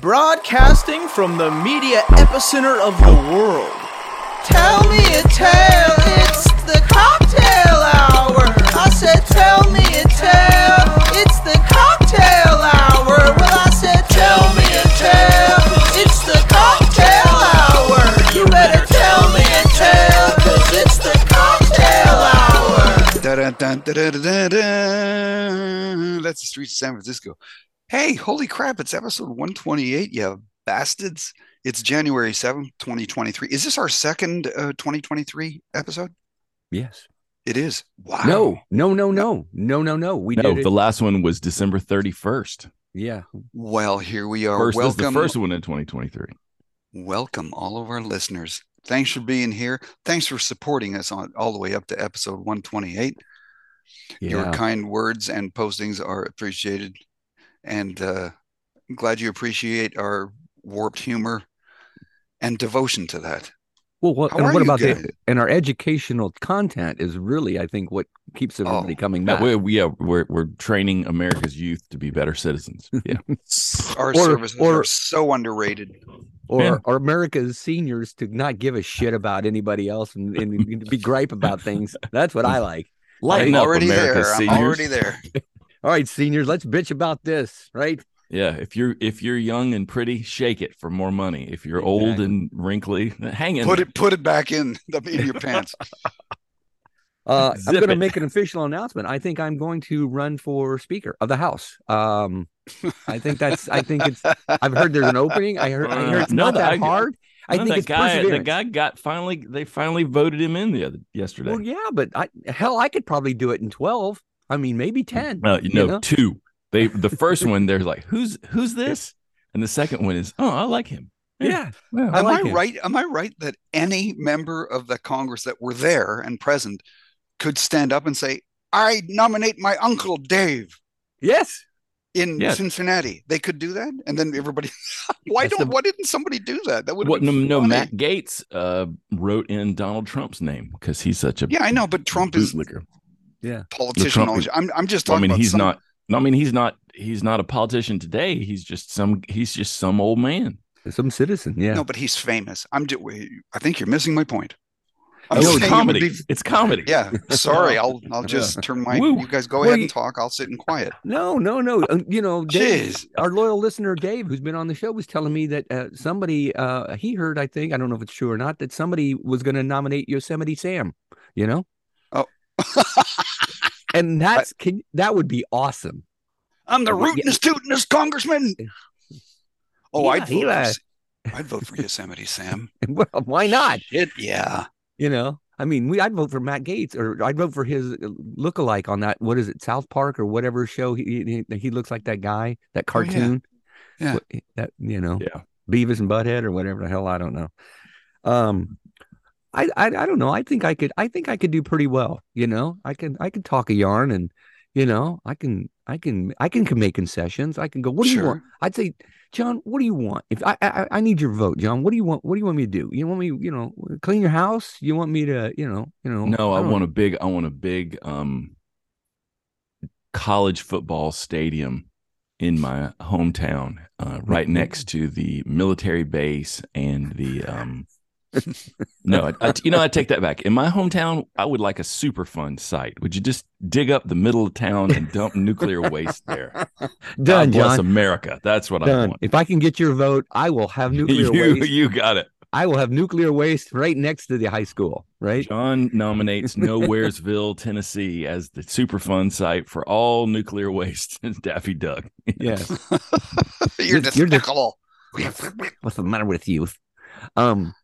Broadcasting from the media epicenter of the world. Tell me a tale, it's the cocktail hour. I said, tell me a tale, it's the cocktail hour. Well, I said, tell me a tale, it's the cocktail hour. You better tell me a tale, cause it's the cocktail hour. Dun. That's the streets of San Francisco. Hey, holy crap, it's episode 128, you bastards. It's January 7th, 2023. Is this our second uh, 2023 episode? Yes. It is. Wow. No, no, no, no, no, no, no. We No, did the it. last one was December 31st. Yeah. Well, here we are. First, this is the welcome, first one in 2023. welcome, all of our listeners. Thanks for being here. Thanks for supporting us on all the way up to episode 128. Your kind words and postings are appreciated. And uh, I'm glad you appreciate our warped humor and devotion to that. Well, what, How and what about guys? the and our educational content is really, I think, what keeps everybody Oh, coming back. we're, we, yeah, we're we're training America's youth to be better citizens. Yeah, Our Or- services or- are so underrated. or, Yeah. or America's seniors to not give a shit about anybody else and, and be gripe about things. That's what I like. lighten I'm up, already America's there. seniors. I'm already there. All right, seniors, let's bitch about this, right? Yeah, if you're if you're young and pretty, shake it for more money. If you're old and wrinkly, hang in. Put it put it back in the in your pants. Uh, I'm going to make an official announcement. I think I'm going to run for Speaker of the House. Um, I think that's. I think it's. I've heard there's an opening. I heard. I heard it's Uh, no, not that I- hard. I No, think that it's guy, the guy got finally. They finally voted him in the other yesterday. Well, yeah, but I, hell, I could probably do it in 12. I mean, maybe 10. Well, you you know, know? two. They the first one, they're like, "Who's who's this?" And the second one is, "Oh, I like him." Yeah. Yeah. I Am like I him. right? Am I right that any member of the Congress that were there and present could stand up and say, "I nominate my uncle Dave Yes. in Yeah. Cincinnati"? They could do that, and then everybody. why That's don't? the- Why didn't somebody do that? That would. What? No, no. Matt Gaetz uh, wrote in Donald Trump's name because he's such a Yeah, I know, but Trump is bootlicker. politician. Trump knowledge. I'm. I'm just Well, I mean, about he's some- not. No, I mean, he's not. He's not a politician today. He's just some. He's just some old man. Some citizen. Yeah. No, but he's famous. I'm. Just, I think you're missing my point. I'm Oh, it's saying it comedy. be- It's comedy. yeah. Sorry. I'll. I'll just turn my. Woo. You guys go Well, ahead and talk. I'll sit in quiet. No, no, no. Uh, you know, Dave, Jeez. our loyal listener Dave, who's been on the show, was telling me that uh, somebody uh, he heard, I think, I don't know if it's true or not, that somebody was going to nominate Yosemite Sam. You know. and that's can, that would be awesome. I'm the rootinest, tootinest congressman. Oh, Yeah, I'd vote. he, for, I'd vote for Yosemite Sam. well, why not? Shit, yeah. You know, I mean, we I'd vote for Matt Gaetz or I'd vote for his lookalike on that. What is it, South Park or whatever show? He he, he looks like that guy, that Oh, yeah. cartoon. Yeah. That you know, Yeah. Beavis and Butthead or whatever the hell I don't know. Um, I, I I don't know. I think I could. I think I could do pretty well. You know, I can I can talk a yarn and you know I can I can I can, can make concessions. I can go. What do you want? I'd say, John, what do you want? If I, I I need your vote, John, what do you want? What do you want me to do? You want me, you know, clean your house? You want me to, you know, you know? No, I don't- want a big. I want a big um college football stadium in my hometown, uh, right next to the military base and the um. No, I, I- you know I take that back. In my hometown, I would like a Superfund site. Would you just dig up the middle of town and dump nuclear waste there? done, God bless John. America. That's what I want. If I can get your vote, I will have nuclear You, waste. you got it. I will have nuclear waste right next to the high school. Right? John nominates Nowheresville, Tennessee as the Superfund site for all nuclear waste. Daffy Duck. Yes. You're You're just- you're despicable. What's the matter with you? Um,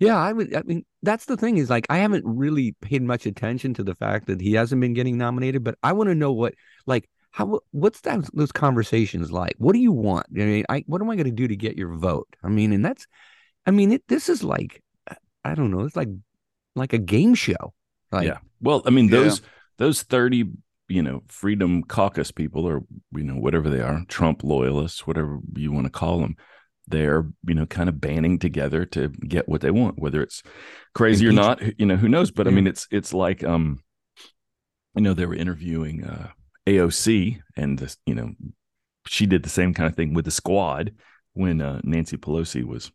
yeah, I would. I mean, that's the thing is like I haven't really paid much attention to the fact that he hasn't been getting nominated, but I want to know what like how what's that those conversations like? What do you want? I mean, I what am I going to do to get your vote? I mean, and that's, I mean, it this is like, I don't know, it's like like a game show. Like, yeah. Well, I mean, Yeah. those those 30, you know, Freedom Caucus people or, you know, whatever they are, Trump loyalists, whatever you want to call them, they're, you know, kind of banding together to get what they want, whether it's crazy or not, you know, who knows? But I mean, it's it's like um, you know, they were interviewing uh AOC and this, you know, she did the same kind of thing with the squad when uh, Nancy Pelosi was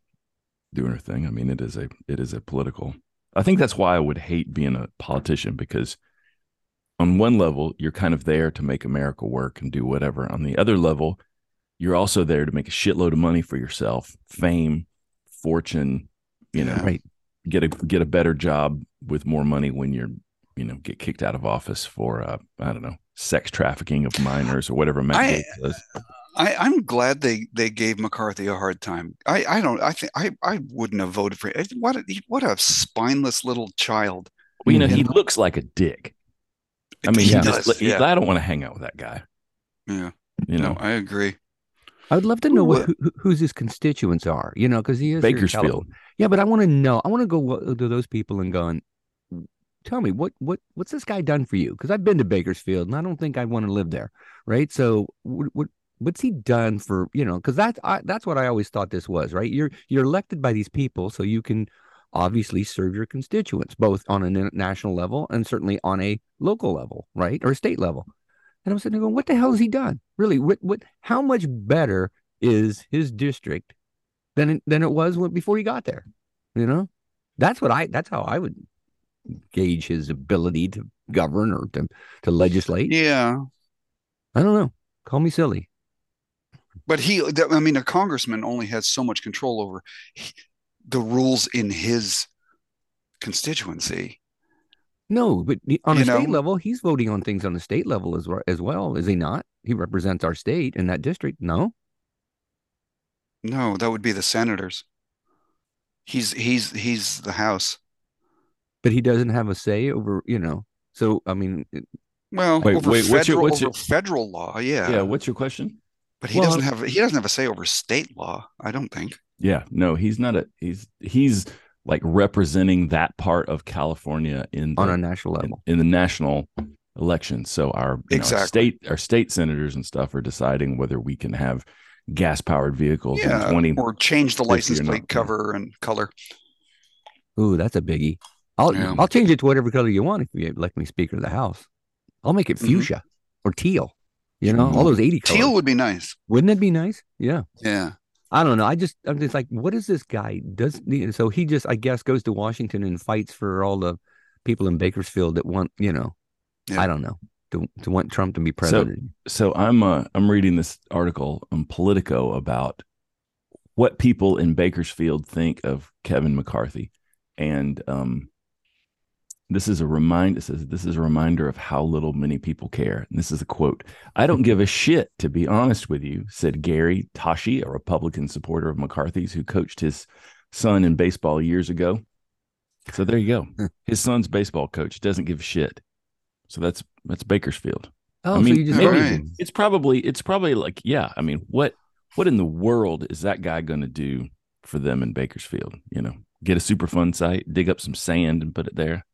doing her thing. I mean, it is a it is a political. I think that's why I would hate being a politician because on one level you're kind of there to make America work and do whatever. On the other level, you're also there to make a shitload of money for yourself, fame, fortune, you know, Right. get a get a better job with more money when you're you know get kicked out of office for uh, I don't know sex trafficking of minors or whatever Matt I- Gaetz does. I, I'm glad they they gave McCarthy a hard time. I, I don't I think I, I wouldn't have voted for it. What a, what a spineless little child. Well, you know, You he looks like a dick. I mean, He he does, just, he- yeah. I don't want to hang out with that guy. yeah. You know, No, I agree. I would love to know Who, uh, who, who- whose his constituents are. You know, because he is Bakersfield. Yeah, but I want to know. I want to go to those people and go and tell me what what what's this guy done for you? Because I've been to Bakersfield and I don't think I want to live there. Right. So what, what what's he done for you know? Because that's I, that's what I always thought this was. Right. You're you're elected by these people, so you can obviously serve your constituents both on a national level and certainly on a local level, right, or a state level. And I'm sitting there going, what the hell has he done? Really, what what? How much better is his district than it, than it was when, before he got there? You know, that's what I. That's how I would gauge his ability to govern or to to legislate. Yeah. I don't know. Call me silly. But he, I mean, a congressman only has so much control over the rules in his constituency. No, but on You a state level, he's voting on things on the state level as well, as well, is he not? He represents our state in that district. No, No, that would be the senators. He's he's he's the House. but he doesn't have a say over. You know, so I mean, Well, Wait, over wait, what's your- federal what's over your- federal law, yeah. yeah. What's your question? But he Well- doesn't have he doesn't have a say over state law. I don't think. Yeah, no, he's not a. He's he's like representing that part of California in the, on a national in, level. in the national election. So our, you know, our Exactly. state our state senators and stuff are deciding whether we can have gas powered vehicles in Yeah, twenty. or change the license or not, plate yeah. cover and color. Ooh, that's a biggie. I'll Yeah. I'll change it to whatever color you want if you elect me Speaker of the House. I'll make it Mhm. fuchsia or teal. You know, all those eighty colors. Teal would be nice. Wouldn't it be nice? Yeah. Yeah. I don't know. I just I'm just like, what is this guy? Does so he just I guess goes to Washington and fights for all the people in Bakersfield that want you know, Yeah. I don't know to to want Trump to be president. So I'm uh, I'm reading this article on Politico about what people in Bakersfield think of Kevin McCarthy, and um, this is a reminder. Says this is a reminder of how little many people care. And this is a quote: "I don't give a shit, to be honest with you," said Gary Tashi, a Republican supporter of McCarthy's who coached his son in baseball years ago. So there you go. Hmm. His son's baseball coach doesn't give a shit. So that's that's Bakersfield. oh, I mean, so you just maybe, it's probably it's probably like yeah. I mean, what what in the world is that guy going to do for them in Bakersfield? You know, get a Superfund site, dig up some sand, and put it there.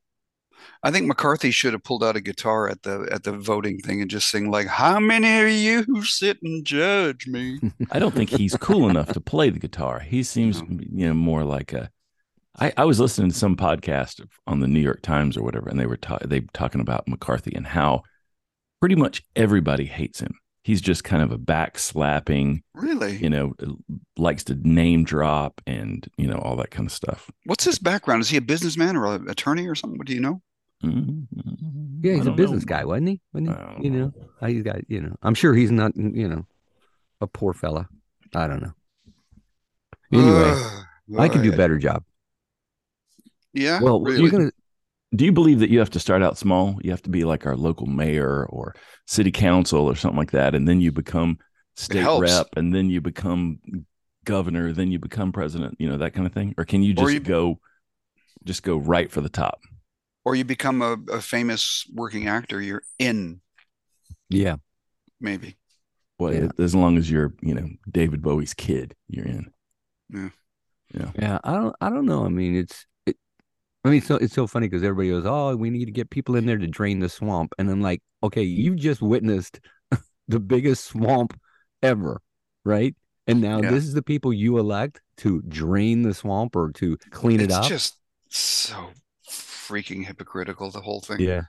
I think McCarthy should have pulled out a guitar at the at the voting thing and just sing like, "How many of you who sit and judge me?" I don't think he's cool enough to play the guitar. He seems No. you know more like a. I, I was listening to some podcast on the New York Times or whatever, and they were ta- they were talking about McCarthy and how pretty much everybody hates him. He's just kind of a backslapping, Really? you know, likes to name drop and you know all that kind of stuff. What's his background? Is he a businessman or an attorney or something? What do you know? Mm-hmm. Yeah, he's a business know. guy, wasn't he? Wasn't he? You know, I, he's got you know. I'm sure he's not you know a poor fella. I don't know. Anyway, Ugh, I could do a better job. Yeah. Well, really? we're gonna. Do you believe that you have to start out small? You have to be like our local mayor or city council or something like that, and then you become state rep, and then you become governor, then you become president. You know that kind of thing, or can you just you- go, just go right for the top? Or you become a, a famous working actor. You're in, Yeah, maybe. Well, Yeah. as long as you're, you know, David Bowie's kid, you're in. yeah. Yeah. Yeah. I don't. I don't know. I mean, it's. It, I mean, so it's so funny because everybody goes, "Oh, we need to get people in there to drain the swamp," and I'm like, "Okay, you just witnessed the biggest swamp ever, right? And now Yeah. this is the people you elect to drain the swamp or to clean it up. It's up." just so freaking hypocritical. The whole thing. yeah,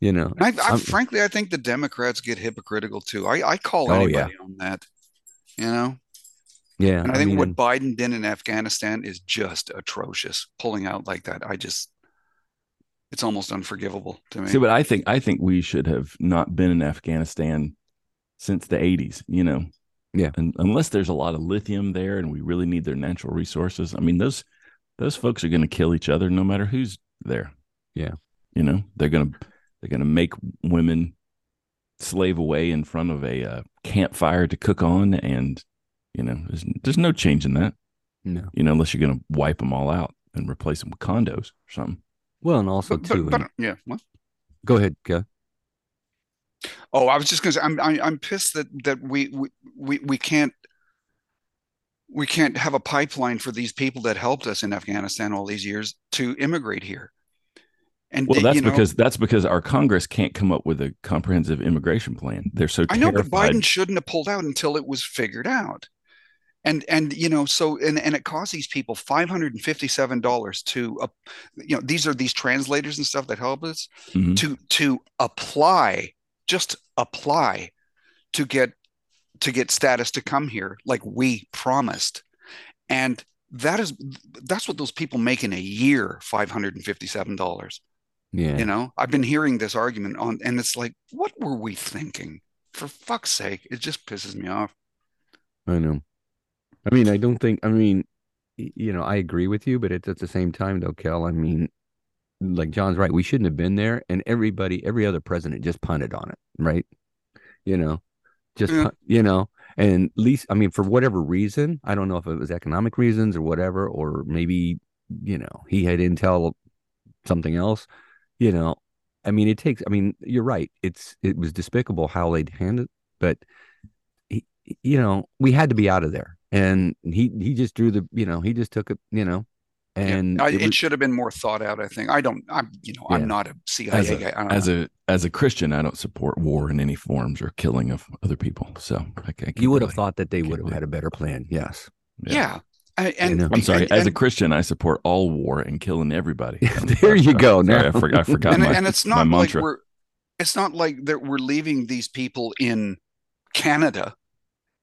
you know. I, I frankly, I think the Democrats get hypocritical too. I, I call Oh, anybody on that. You know, Yeah, And I think mean, what Biden did in Afghanistan is just atrocious. Pulling out like that, I just, it's almost unforgivable to me. See, but I think I think we should have not been in Afghanistan since the '80s. You know, Yeah. and unless there's a lot of lithium there, and we really need their natural resources. I mean, those those folks are going to kill each other no matter who's there. Yeah. you know, they're gonna they're gonna make women slave away in front of a uh, campfire to cook on, and you know, there's there's no change in that. no. You know, unless you're going to wipe them all out and replace them with condos or something. Well, and also But- too. but- and- yeah. What? go ahead, go. Oh, I was just gonna say, I'm I, I'm pissed that that we we we, we can't we can't have a pipeline for these people that helped us in Afghanistan all these years to immigrate here. And Well, that's you know, because that's because our Congress can't come up with a comprehensive immigration plan. They're so I know, but. Biden shouldn't have pulled out until it was figured out. And and you know, so and and it cost these people five hundred and fifty-seven dollars to, uh, you know, these are these translators and stuff that help us Mhm. to to apply, just apply to get to get status to come here, like we promised. And that is that's what those people make in a year, five hundred and fifty-seven dollars. Yeah, You know, I've been hearing this argument on, and it's like, what were we thinking? For fuck's sake, it just pisses me off. I know. I mean, I don't think. I mean, you know, I agree with you, but it's at the same time, though, Kel. I mean, like John's right. We shouldn't have been there, and everybody, every other president, just punted on it, right? You know, just Yeah. you know, and at least, I mean, for whatever reason, I don't know if it was economic reasons or whatever, or maybe you know he had intel something else. You know, I mean, it takes. I mean, you're right. It's it was despicable how they'd handled, but he, you know, we had to be out of there, and he he just drew the, you know, he just took it, you know, and I, it it should have been more thought out. I think. I don't. I'm. You know. Yeah. I'm not a CIA As a- guy. As know. a as a Christian, I don't support war in any forms or killing of other people. So I, I can't you would have thought that they would have had a better plan. Yes, yeah. I- and. I'm sorry. and- as a Christian, I support all war and killing everybody. There you go. Sorry, I, forgot, I forgot and, my, and it's not like mantra. we're it's not like that we're leaving these people in Canada.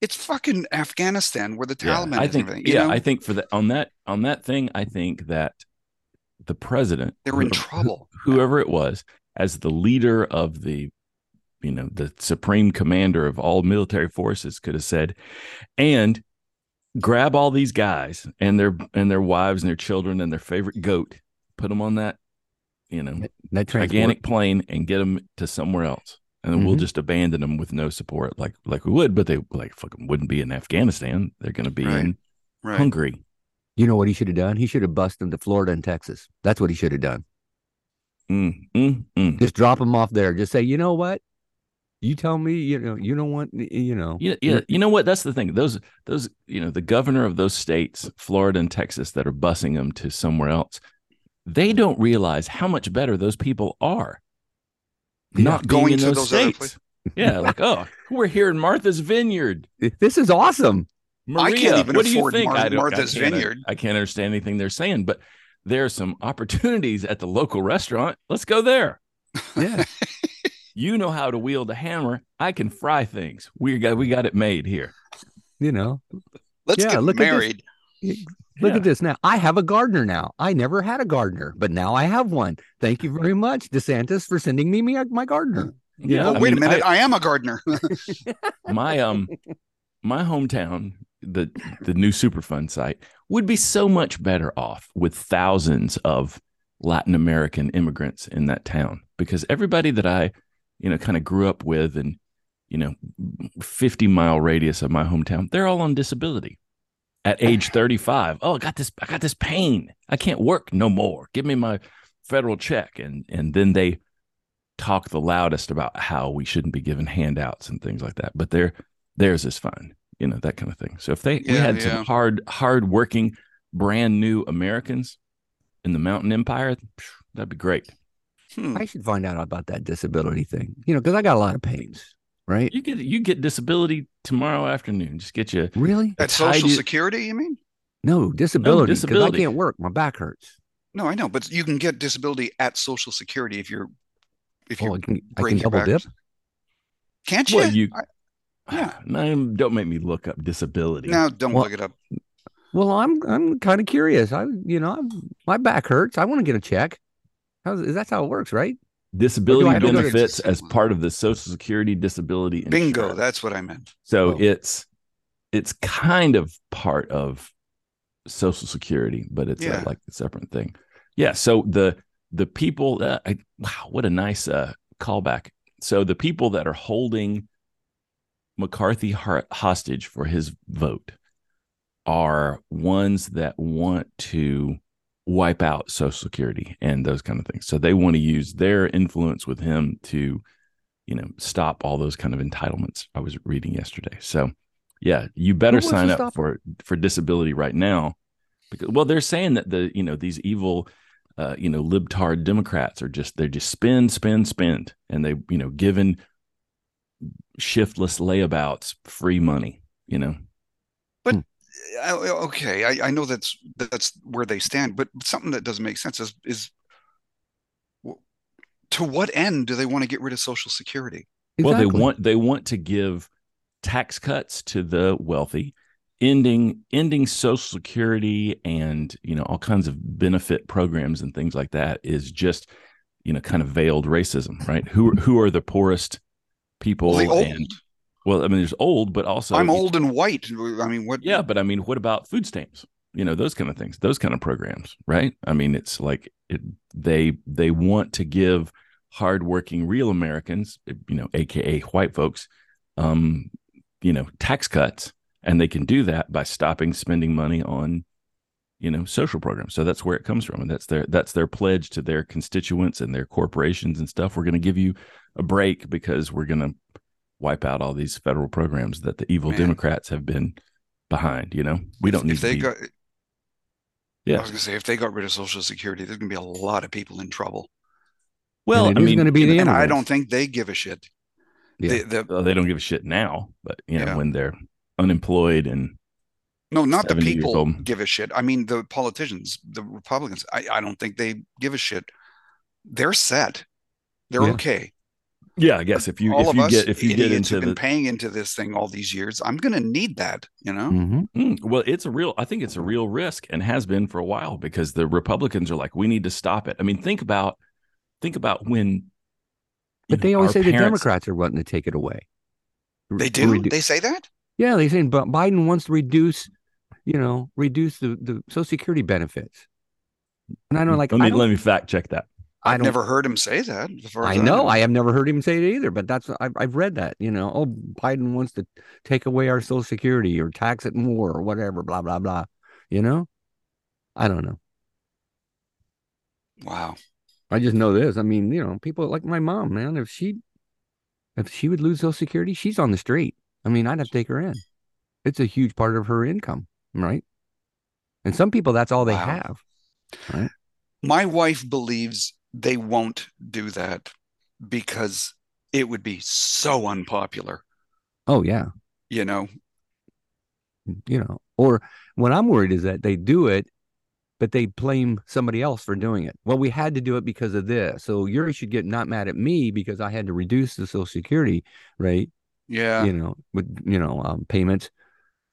It's fucking Afghanistan where the Yeah, Taliban I think. Yeah, know? I think for that on that on that thing, I think that the president, They're in who- trouble. whoever it was, as the leader of the, you know, the supreme commander of all military forces, could have said, and grab all these guys and their and their wives and their children and their favorite goat, put them on that, you know, that transport. gigantic plane and get them to somewhere else. And then we'll just abandon them with no support, like like we would, but they like fucking wouldn't be in Afghanistan. They're going to be Right. in Right. Hungary. You know what he should have done? He should have busted them to Florida and Texas. That's what he should have done. Mm, mm, mm. Just drop them off there. Just say, you know what? You tell me, you know, you don't want, you know, Yeah, yeah. You know what? That's the thing. Those, those, you know, the governor of those states, Florida and Texas, that are busing them to somewhere else, they don't realize how much better those people are. Yeah. Not Going going in to those, those states. yeah, like oh, we're here in Martha's Vineyard. this is awesome. I can't Maria, even what do you think? Mar- I don't- I Martha's Vineyard. I can't understand anything they're saying, but there are some opportunities at the local restaurant. Let's go there. Yeah. You know how to wield a hammer. I can fry things. We got we got it made here. you know, Let's Yeah, get look at this. married. Look Yeah. at this now. I have a gardener now. I never had a gardener, but now I have one. Thank you very much, DeSantis, for sending me my, my gardener. You Yeah, know, Oh, wait mean, a minute. I- I, am a gardener. my um my hometown the the new superfund site would be so much better off with thousands of latin american immigrants in that town because everybody that i you know kind of grew up with and you know 50 mile radius of my hometown they're all on disability. At age 35 oh i got this i got this pain. I can't work no more. Give me my federal check. And and then they talk the loudest about how we shouldn't be given handouts and things like that. But their theirs is fine you know that kind of thing. So if they we had yeah. some hard hard working brand new americans in the mountain empire that'd be great Hmm. I should find out about that disability thing, you know, because I got a lot of pains, right? you get you get disability tomorrow afternoon just get you Really? At tied Social you- Security, you mean? No, disability. Because disability. I can't work. My back hurts. No, I know, but you can get disability at Social Security if you're if you Oh, I can, I break can your double back. dip. Can't you? Well, you- I, Yeah. No, don't make me look up disability. Now, don't Well- look it up. Well, I'm I'm kind of curious. I you know I'm, my back hurts. I want to get a check. How's is that's how it works, right? disability have to go to- benefits as part of the Social Security disability Bingo. insurance. That's what I meant. So Oh. it's it's kind of part of Social Security, but it's uh, Yeah. like a separate thing. Yeah. So the the people, that I, wow, what a nice uh, callback. So the people that are holding McCarthy har- hostage for his vote are ones that want to wipe out Social Security and those kind of things. So they want to use their influence with him to, you know, stop all those kind of entitlements. I was reading yesterday. So, yeah, you better sign up stop for for disability right now, because well, they're saying that the you know these evil. Uh, you know, libtard Democrats are just they're just spend, spend, spend, and they you know given shiftless layabouts free money. You know, okay, I, I know that's that's where they stand, but something that doesn't make sense is is to what end do they want to get rid of Social Security? Well, they want they want to give tax cuts to the wealthy, ending ending Social Security and you know all kinds of benefit programs and things like that is just you know kind of veiled racism, right? Who who are the poorest people? Well, they old. And well, I mean, there's old, but also I'm old and white. I mean, what? Yeah, but I mean, what about food stamps? You know, those kind of things, those kind of programs, right? I mean, it's like it, they they want to give hardworking real Americans, you know, aka white folks, um, you know, tax cuts, and they can do that by stopping spending money on, you know, social programs. So that's where it comes from, and that's their that's their pledge to their constituents and their corporations and stuff. We're going to give you a break because we're going to wipe out all these federal programs that the evil Man. Democrats have been behind. You know, we don't need if they to be. got. Yeah, I was gonna say if they got rid of Social Security, there's gonna be a lot of people in trouble. Well, And I it is mean, going to be the and I don't think they give a shit. Yeah. The, the, well, they don't give a shit now, but you know, Yeah. when they're unemployed and no, not the people give a shit. I mean, the politicians, the Republicans. I, I don't think they give a shit. They're set. They're Yeah. okay. Yeah, I guess if you All if of you us get if you get idiots into who've been the paying into this thing all these years, I'm gonna need that. You know. Mhm. Mm, well, it's a real. I think it's a real risk and has been for a while because the Republicans are like, we need to stop it. I mean, think about think about when. But they always our say the Democrats are wanting to take it away. They do. redu- They say that. yeah, they say, but Biden wants to reduce, you know, reduce the, the Social Security benefits. And I know, like, let me I don't, let me fact check that. I've never heard him say that. I know. I have never heard him say it either, but that's I've, I've read that. You know, oh, Biden wants to take away our Social Security or tax it more or whatever, blah blah blah. You know, I don't know. Wow. I just know this. I mean, you know, people like my mom, man. If she, if she would lose Social Security, she's on the street. I mean, I'd have to take her in. It's a huge part of her income, right? And some people, that's all they Wow. have. My wife believes they won't do that because it would be so unpopular. Oh yeah, You know. you know. Or what I'm worried is that they do it, but they blame somebody else for doing it. Well, we had to do it because of this. So you should get not mad at me because I had to reduce the Social Security rate, Yeah. you know, with you know um, payments.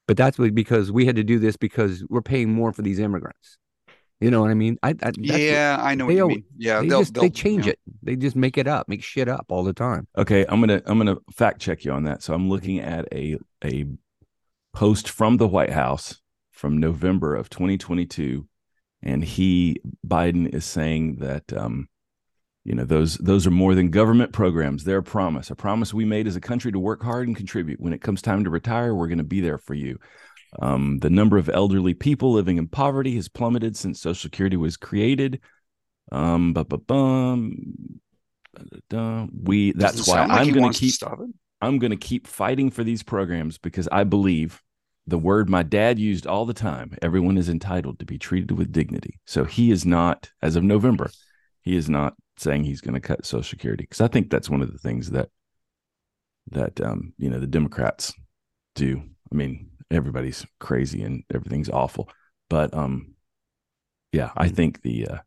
But that's because we had to do this because we're paying more for these immigrants. You know what I mean? I, I that's what- yeah, I know what you al- mean. Yeah, they they'll, just they'll they change you know, it. They just make it up, make shit up all the time. Okay, I'm gonna I'm gonna fact check you on that. So I'm looking at a a post from the White House from November of 2022, and he Biden is saying that um, you know those those are more than government programs. They're a promise, a promise we made as a country to work hard and contribute. When it comes time to retire, we're going to be there for you. Um, the number of elderly people living in poverty has plummeted since Social Security was created. Um, bu- bu- bum, we that's doesn't why like I'm going to keep. I'm going to keep fighting for these programs because I believe the word my dad used all the time everyone is entitled to be treated with dignity. So he is not, as of November, he is not saying he's going to cut Social Security because I think that's one of the things that, that, um, you know, the Democrats do. I mean, everybody's crazy and everything's awful. But, um, yeah, I think the, uh,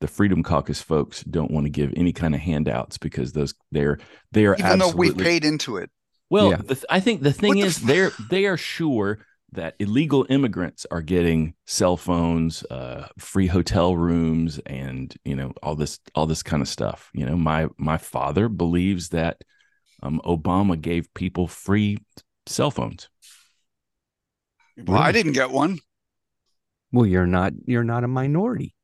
the Freedom Caucus folks don't want to give any kind of handouts because those they're they are Even though we absolutely paid into it. Well, Yeah. the th- I think the thing What the is f- they're they are sure that illegal immigrants are getting cell phones, uh, free hotel rooms, and you know all this all this kind of stuff. You know, my my father believes that um, Obama gave people free cell phones. Well, I didn't get one. Well, you're not you're not a minority.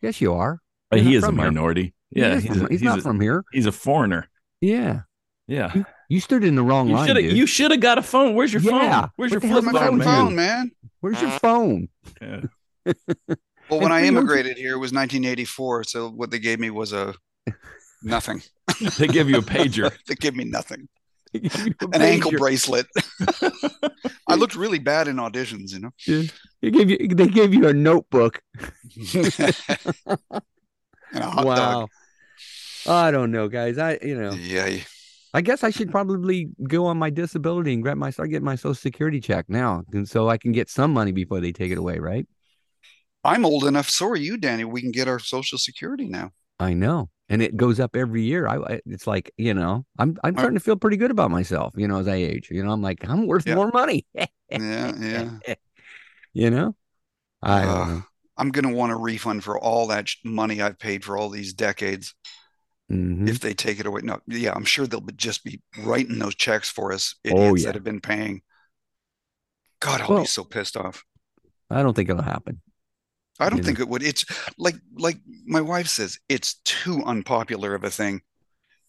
Yes, you are. Uh, he is a from here. minority. He Yeah, he's, from- a, he's, he's not a- from here. he's a foreigner. Yeah, Yeah, you stood in the wrong you line. should have dude. you should have got a phone. Where's your Yeah. phone? Where's What your flip hell's My wrong phone, phone, man? phone, man. Where's your phone? Yeah. Well, when I immigrated here, it was 1984. So what they gave me was a nothing. They give you a pager. they give me nothing. An ankle bracelet. I looked really bad in auditions, you know. They gave you. They gave you a notebook. and a hot wow. dog. I don't know, guys. I you know. Yeah, yeah. I guess I should probably go on my disability and grab my start getting my social security check now, and so I can get some money before they take it away, right? I'm old enough. So are you, Danny. We can get our social security now. I know, and it goes up every year. I it's like you know, I'm I'm starting to feel pretty good about myself. You know, as I age, you know, I'm like I'm worth Yeah. more money. Yeah, yeah. you know, I uh, know. I'm going to want a refund for all that money I've paid for all these decades Mhm. if they take it away. No, yeah, I'm sure they'll just be writing those checks for us, Oh, idiots yeah. that have been paying. God, I'll Well- be so pissed off. I don't think it'll happen. I don't you think it would. It's like like my wife says, it's too unpopular of a thing.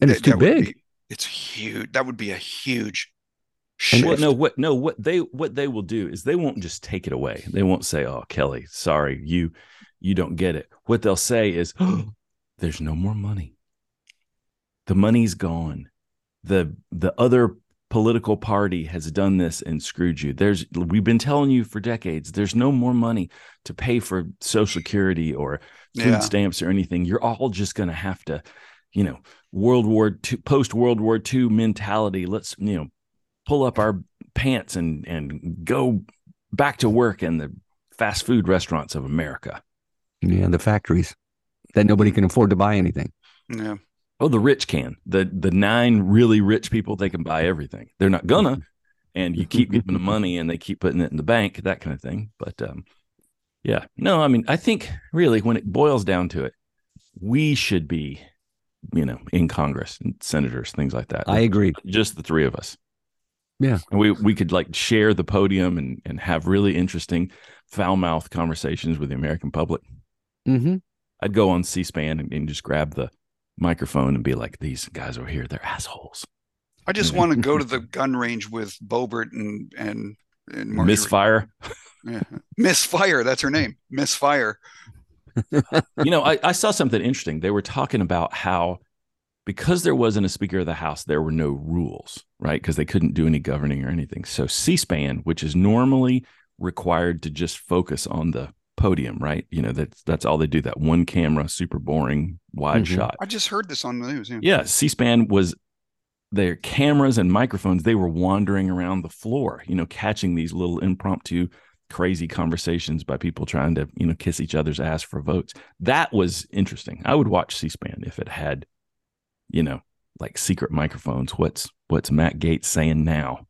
And it's That- too that big. be- it's huge. That would be a huge And shift. Well, no, what no, what they what they will do is they won't just take it away. They won't say, "Oh, Kelly, sorry, you you don't get it." What they'll say is, oh, "There's no more money. The money's gone. the The other political party has done this and screwed you. There's we've been telling you for decades. There's no more money to pay for Social Security or food Yeah. stamps or anything. You're all just going to have to, you know, World War II, post World War II mentality. Let's, you know, pull up our pants and and go back to work in the fast food restaurants of America. Yeah, the factories that nobody can afford to buy anything. Yeah. Oh, the rich can. The the nine really rich people they can buy everything. They're not gonna, and you keep giving them money and they keep putting it in the bank, that kind of thing. But um, yeah, no, I mean, I think really when it boils down to it, we should be, you know, in Congress and senators, things like that. I agree. just the three of us. Yeah. And we we could like share the podium and and have really interesting foul mouth conversations with the American public. hmm I'd go on C-SPAN and, and just grab the microphone and be like, "These guys over here, they're assholes." I just want to go to the gun range with Boebert and and, and Marjorie. Misfire. Yeah. Misfire. That's her name. Misfire. you know, I, I saw something interesting. They were talking about how because there wasn't a Speaker of the House, there were no rules, right? Because they couldn't do any governing or anything. So C-SPAN, which is normally required to just focus on the podium, right? You know, that's that's all they do. That one camera, super boring, wide Mhm. shot. I just heard this on the news. Yeah. Yeah, C-SPAN was their cameras and microphones. They were wandering around the floor, you know, catching these little impromptu, crazy conversations by people trying to, you know, kiss each other's ass for votes. That was interesting. I would watch C-SPAN if it had, you know, like secret microphones. What's what's Matt Gaetz saying now?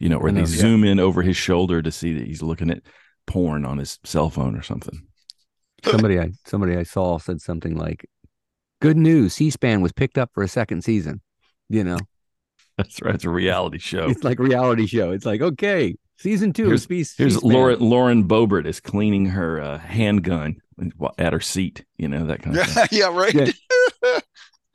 You know, or I know, they yeah. zoom in over his shoulder to see that he's looking at porn on his cell phone or something. Somebody I somebody I saw said something like, "Good news, C-SPAN was picked up for a second season." You know, That's right. It's a reality show. it's like reality show. It's like okay, season two. Here's- is C- Here's C-SPAN. Lauren Lauren Boebert is cleaning her uh, handgun at her seat. You know that kind of thing. Yeah. yeah. Right. Yeah.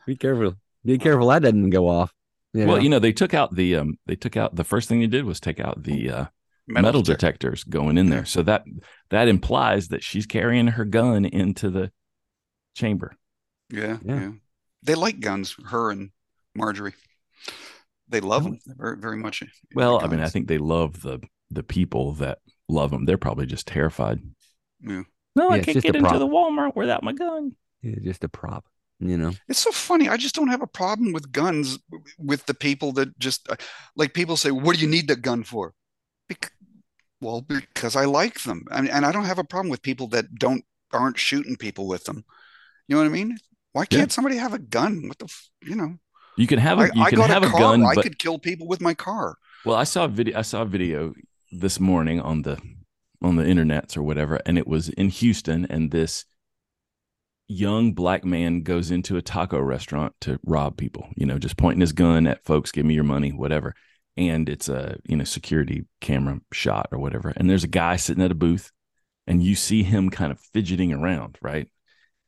Be careful. Be careful. That doesn't go off. You Well, know? you know they took out the um they took out the first thing they did was take out the uh, metal, detector. detectors going in there. So that that implies that she's carrying her gun into the chamber. Yeah, Yeah. yeah. They like guns, her and Marjorie. They love them very, very much. Well, I mean, I think they love the the people that love them. They're probably just terrified. Yeah. No, Yeah, I can't get into the Walmart without my gun. Yeah, just a prop. You know, It's so funny. I just don't have a problem with guns with the people that just uh, like people say, "What do you need the gun for?" Bec- well, because I like them, and, and I don't have a problem with people that don't aren't shooting people with them. You know what I mean? Why can't somebody have a gun? What the, f- you know? You can have a I, you I can got have a a, car. gun, I could kill people with my car. well, I saw a video. I saw a video this morning on the on the internets or whatever, and it was in Houston, and this young black man goes into a taco restaurant to rob people. You know, just pointing his gun at folks, give me your money, whatever. And it's a you know security camera shot or whatever. And there's a guy sitting at a booth, and you see him kind of fidgeting around, right?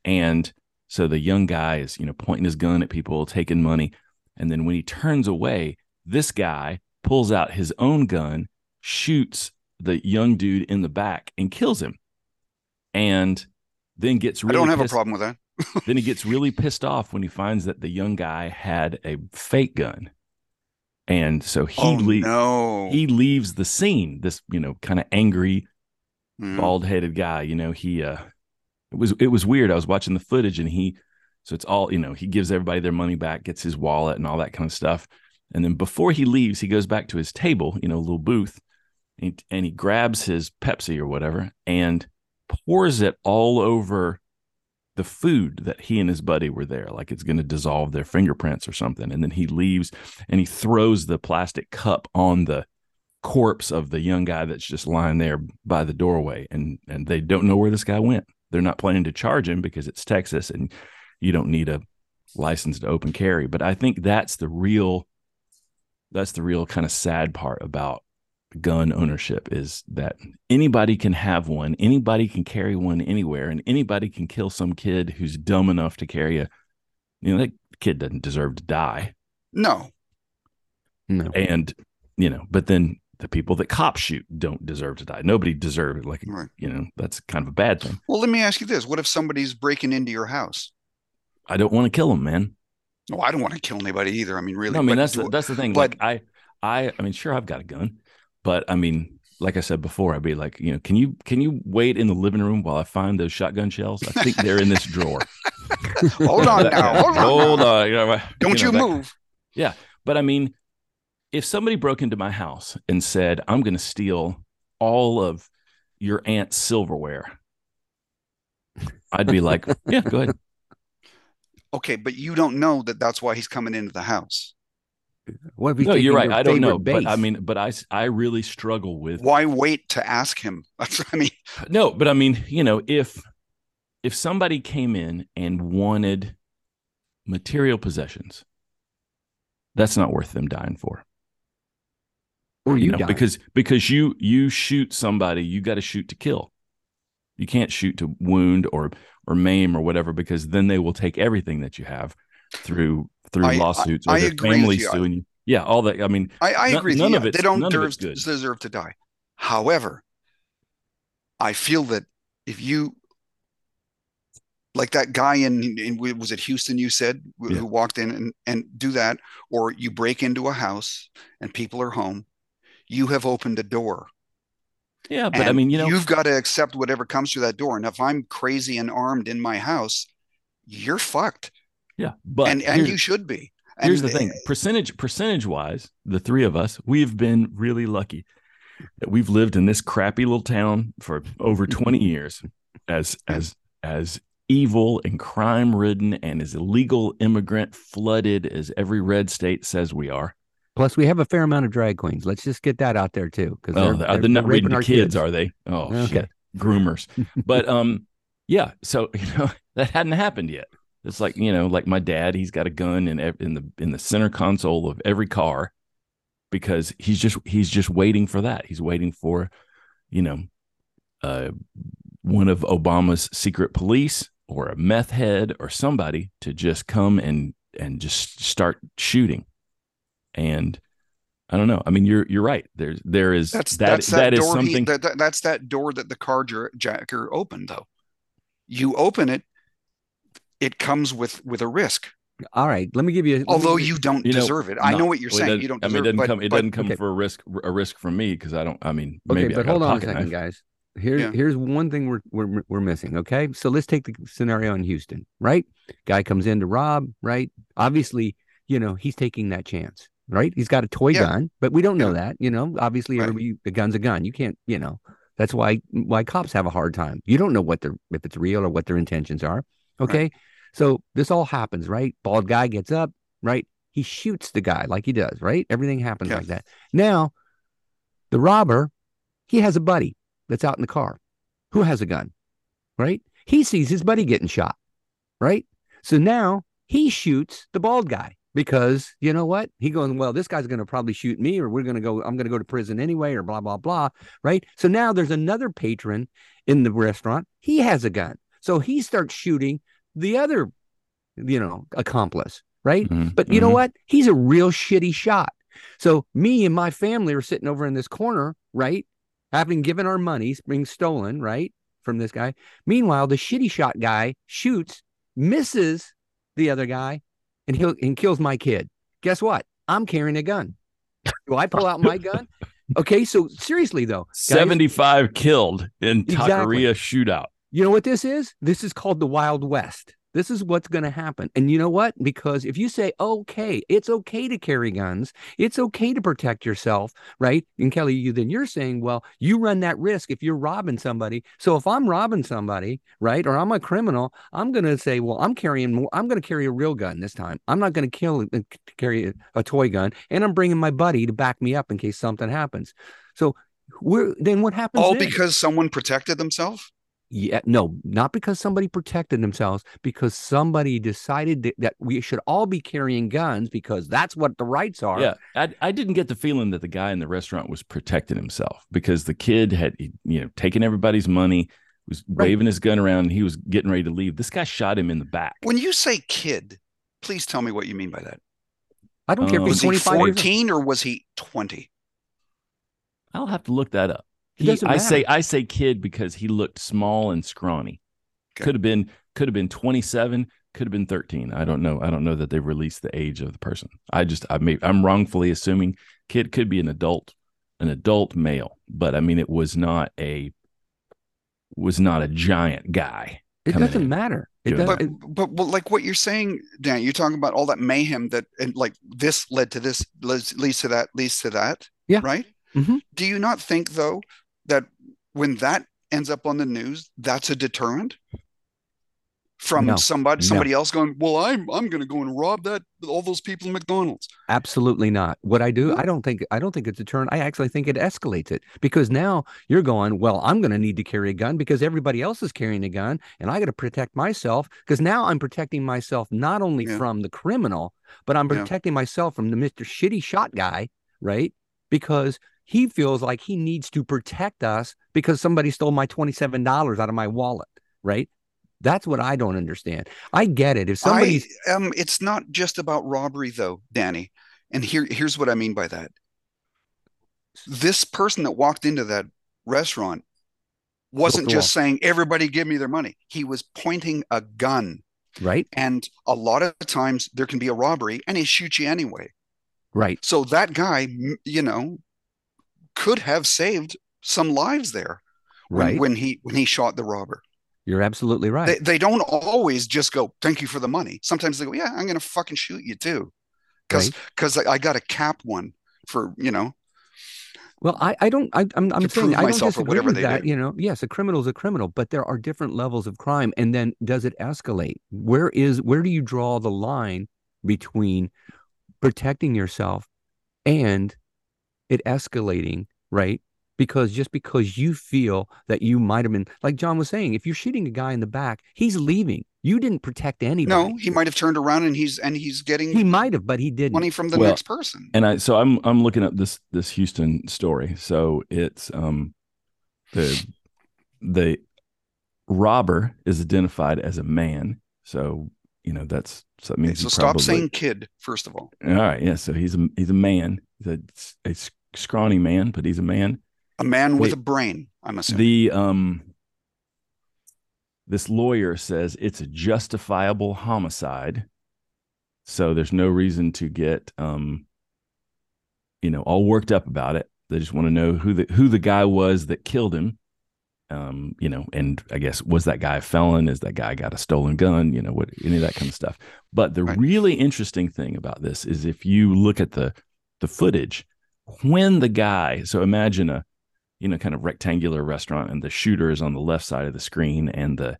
And so the young guy is you know pointing his gun at people, taking money, and then when he turns away, this guy pulls out his own gun, shoots the young dude in the back, and kills him. And then gets really I don't have pissed- a problem with that. then he gets really pissed off when he finds that the young guy had a fake gun. And so he oh lea- no. he leaves the scene, this, you know, kind of angry, Mm. bald-headed guy, you know, he uh it was it was weird. I was watching the footage and he so it's all, you know, he gives everybody their money back, gets his wallet and all that kind of stuff. And then before he leaves, he goes back to his table, you know, little booth, and, and he grabs his Pepsi or whatever and pours it all over the food that he and his buddy were there, like it's going to dissolve their fingerprints or something. And then he leaves and he throws the plastic cup on the corpse of the young guy that's just lying there by the doorway. And and they don't know where this guy went. They're not planning to charge him because it's Texas and you don't need a license to open carry. But I think that's the real that's the real kind of sad part about gun ownership is that anybody can have one, anybody can carry one anywhere, and anybody can kill some kid who's dumb enough to carry a you know, that kid doesn't deserve to die. no. No. And, you know, but then the people that cops shoot don't deserve to die. Nobody deserves. Like, Right. you know, that's kind of a bad thing. Well, let me ask you this: What if somebody's breaking into your house? I don't want to kill them, man. No, I don't want to kill anybody either. I mean, really. No, I mean, that's the, that's the thing. but- like, I, I, I mean, sure, I've got a gun, but I mean, like I said before, I'd be like, you know, can you can you wait in the living room while I find those shotgun shells? I think they're in this drawer. hold on now. Hold on. Hold on. you know, Don't you, know, that- move. But I mean, if somebody broke into my house and said, I'm going to steal all of your aunt's silverware, I'd be like, yeah, go ahead. Okay, but you don't know that that's why he's coming into the house. What if he's No, you're right. I don't know. favorite But I mean, but I I really struggle with, Why wait to ask him? That's I mean, no, but I mean, you know, if, if somebody came in and wanted material possessions, that's not worth them dying for. or you, know, die. because because you you shoot somebody you got to shoot to kill you can't shoot to wound or or maim or whatever because then they will take everything that you have through through I- I- lawsuits or I their agree with you. suing you yeah all that i mean I, I agree. with none of it. they don't deserve, deserve to die. However, I feel that if you like that guy in, in was it Houston you said who Yeah. who walked in and, and do that, or you break into a house and people are home, you have opened a door. yeah but i mean you know you've got to accept whatever comes through that door. And if I'm crazy and armed in my house, you're fucked. Yeah but and and you should be. here's the thing eh, percentage percentage wise the three of us we've been really lucky that we've lived in this crappy little town for over mm-hmm. 20 years as as as evil and crime ridden and as illegal immigrant flooded as every red state says we are. Plus, we have a fair amount of drag queens. Let's just get that out there too, because oh they're, uh, they're not reading to kids, are they? Oh Okay. shit. Groomers. But um yeah so you know that hadn't happened yet it's like you know like my dad he's got a gun in in the in the center console of every car because he's just he's just waiting for that he's waiting for you know uh one of obama's secret police or a meth head or somebody to just come and and just start shooting and i don't know i mean you're you're right there's there is That's that that's that, that is door. He, something that, that- that's that door that the carjacker opened, though. You open it, it comes with with a risk. All right, let me give you. let me Although give you don't You know, deserve it. I No. know what you're Well, saying. You don't I mean, it doesn't but, come. It but doesn't come okay. for a risk. A risk for me because I don't. I mean, Okay, maybe. I but got hold on a second, knife. guys. Here's Yeah. here's one thing we're we're we're missing. Okay, so let's take the scenario in Houston. Right, guy comes in to rob. Right, obviously, you know he's taking that chance. Right, he's got a toy Yeah. gun, but we don't know that. You know, obviously, Right. everybody the gun's a gun. You can't. You know, that's why why cops have a hard time. You don't know what their if it's real or what their intentions are. Okay, so this all happens. Right, bald guy gets up. Right, He shoots the guy like he does, right? Everything happens Yeah. like that. Now, the robber, he has a buddy that's out in the car who has a gun, right? He sees his buddy getting shot, right? So now he shoots the bald guy because you know what? He goes, well, this guy's going to probably shoot me, or we're going to go, I'm going to go to prison anyway, or blah, blah, blah, right? So now there's another patron in the restaurant. He has a gun. So he starts shooting the other, you know, accomplice, right? Mhm, But you know mhm. what? He's a real shitty shot. So me and my family are sitting over in this corner, right? Having given our money being stolen, right? From this guy. Meanwhile, the shitty shot guy shoots, misses the other guy, and he'll and kills my kid. Guess what? I'm carrying a gun. Do I pull out my gun? Okay, so seriously though, guys, 75 killed in Exactly. shootout. You know what this is? This is called the Wild West. This is what's going to happen. And you know what? Because if you say, okay, it's okay to carry guns, it's okay to protect yourself, right? And Kelly, you then you're saying, well, you run that risk if you're robbing somebody. So if I'm robbing somebody, right, or I'm a criminal, I'm going to say, well, I'm carrying more, I'm going to carry a real gun this time. I'm not going to kill uh, carry a, a toy gun, and I'm bringing my buddy to back me up in case something happens. So we're then what happens? All then? because someone protected themselves? Yeah, no, not because somebody protected themselves, because somebody decided that, that we should all be carrying guns because that's what the rights are. Yeah, I, I didn't get the feeling that the guy in the restaurant was protecting himself because the kid had you know taken everybody's money, was Right. waving his gun around, and he was getting ready to leave. This guy shot him in the back. When you say kid, please tell me what you mean by that. I don't care if Um, he's Was he 25 years old. 14 or was he 20? I'll have to look that up. It He, doesn't I say. I say kid because he looked small and scrawny. Okay. Could have been could have been 27, could have been 13. I don't know. I don't know that they've released the age of the person. I just I may I'm wrongfully assuming kid could be an adult, an adult male, but I mean it was not a was not a giant guy. It doesn't in. matter. It does, But, but but like what you're saying, Dan, you're talking about all that mayhem that and like this led to this leads, leads to that leads to that. Yeah. Right. Mhm. Do you not think though that when that ends up on the news, that's a deterrent from No. somebody No. somebody else going, well, I'm I'm going to go and rob that all those people in McDonald's. Absolutely not. What I do, No. I don't think I don't think it's a turn. I actually think it escalates it because now you're going, well, I'm going to need to carry a gun because everybody else is carrying a gun and I got to protect myself because now I'm protecting myself not only Yeah. from the criminal, but I'm Yeah. protecting myself from the Mr. Shitty Shot guy, right? Because he feels like he needs to protect us because somebody stole my $27 out of my wallet, right? That's what I don't understand. I get it. If somebody's I, um, it's not just about robbery though, Danny. And here, here's what I mean by that. This person that walked into that restaurant wasn't just saying, everybody give me their money. He was pointing a gun. right, And a lot of times there can be a robbery and he shoots you anyway. right, So that guy, you know, could have saved some lives there when, right. when he when he shot the robber. You're absolutely right. They, they don't always just go, thank you for the money. Sometimes they go, yeah, I'm going to fucking shoot you too. Because Right. because I, I got a cap one for, you know, Well, I, I don't I, I'm I'm saying I don't myself disagree whatever with that. do. You know, yes, a criminal is a criminal, but there are different levels of crime, and then does it escalate? Where is where do you draw the line between protecting yourself and it escalating? Right? Because just because you feel that you might have been, like John was saying, if you're shooting a guy in the back, he's leaving. You didn't protect anybody. no, he might have turned around and he's and he's getting He might have, but he didn't. money from the Well, next person. And I so I'm I'm looking up this this Houston story. So it's um the the robber is identified as a man. So you know that's so that Okay, means so stop probably- saying kid, first of all. All right, yeah. So he's a he's a man. He's a, a scrawny man, but he's a man. A man with Wait. a brain, I'm assuming. The um this lawyer says it's a justifiable homicide. So there's no reason to get um you know all worked up about it. They just want to know who the who the guy was that killed him. Um, you know, and I guess was that guy a felon? Is that guy got a stolen gun? You know, what any of that kind of stuff. But the Right. really interesting thing about this is if you look at the the footage, when the guy, so imagine a you know, kind of rectangular restaurant, and the shooter is on the left side of the screen, and the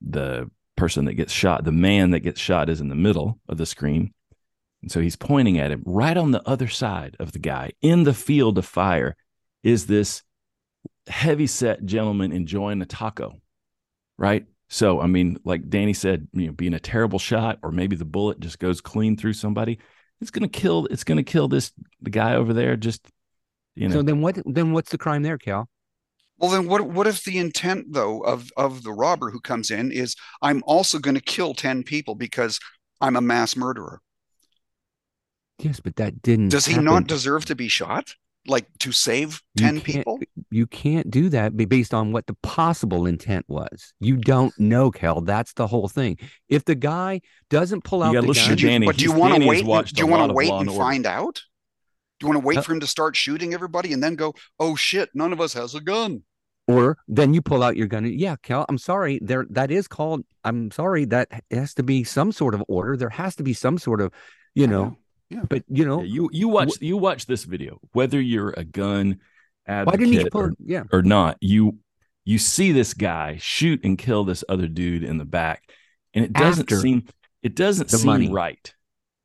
the person that gets shot, the man that gets shot, is in the middle of the screen. And so he's pointing at him. Right on the other side of the guy in the field of fire is this heavy set gentleman enjoying a taco. Right. So, I mean, like Danny said, you know, being a terrible shot, or maybe the bullet just goes clean through somebody. It's gonna kill. It's gonna kill this the guy over there. Just you know. So then what? Then what's the crime there, Cal? Well, then what? What if the intent though of of the robber who comes in is I'm also going to kill ten people because I'm a mass murderer? Yes, but that didn't. Does he happen. not deserve to be shot? Like to save ten people? You can't do that be- based on what the possible intent was. You don't know, Kel. That's the whole thing. If the guy doesn't pull out gotta the listen gun, Danny. But do you want to wait? Do you want to wait and and find out? Do you want to wait Uh, for him to start shooting everybody and then go, "Oh shit, none of us has a gun"? or then you pull out your gun. and- Yeah, Cal. I'm sorry. There, that is called. I'm sorry. That has to be some sort of order. There has to be some sort of, you know. know, yeah. But you know, Yeah, you you watch you watch this video, whether you're a gun why advocate didn't he pull? or, yeah, or not, you you see this guy shoot and kill this other dude in the back, and it doesn't After seem it doesn't seem money. right.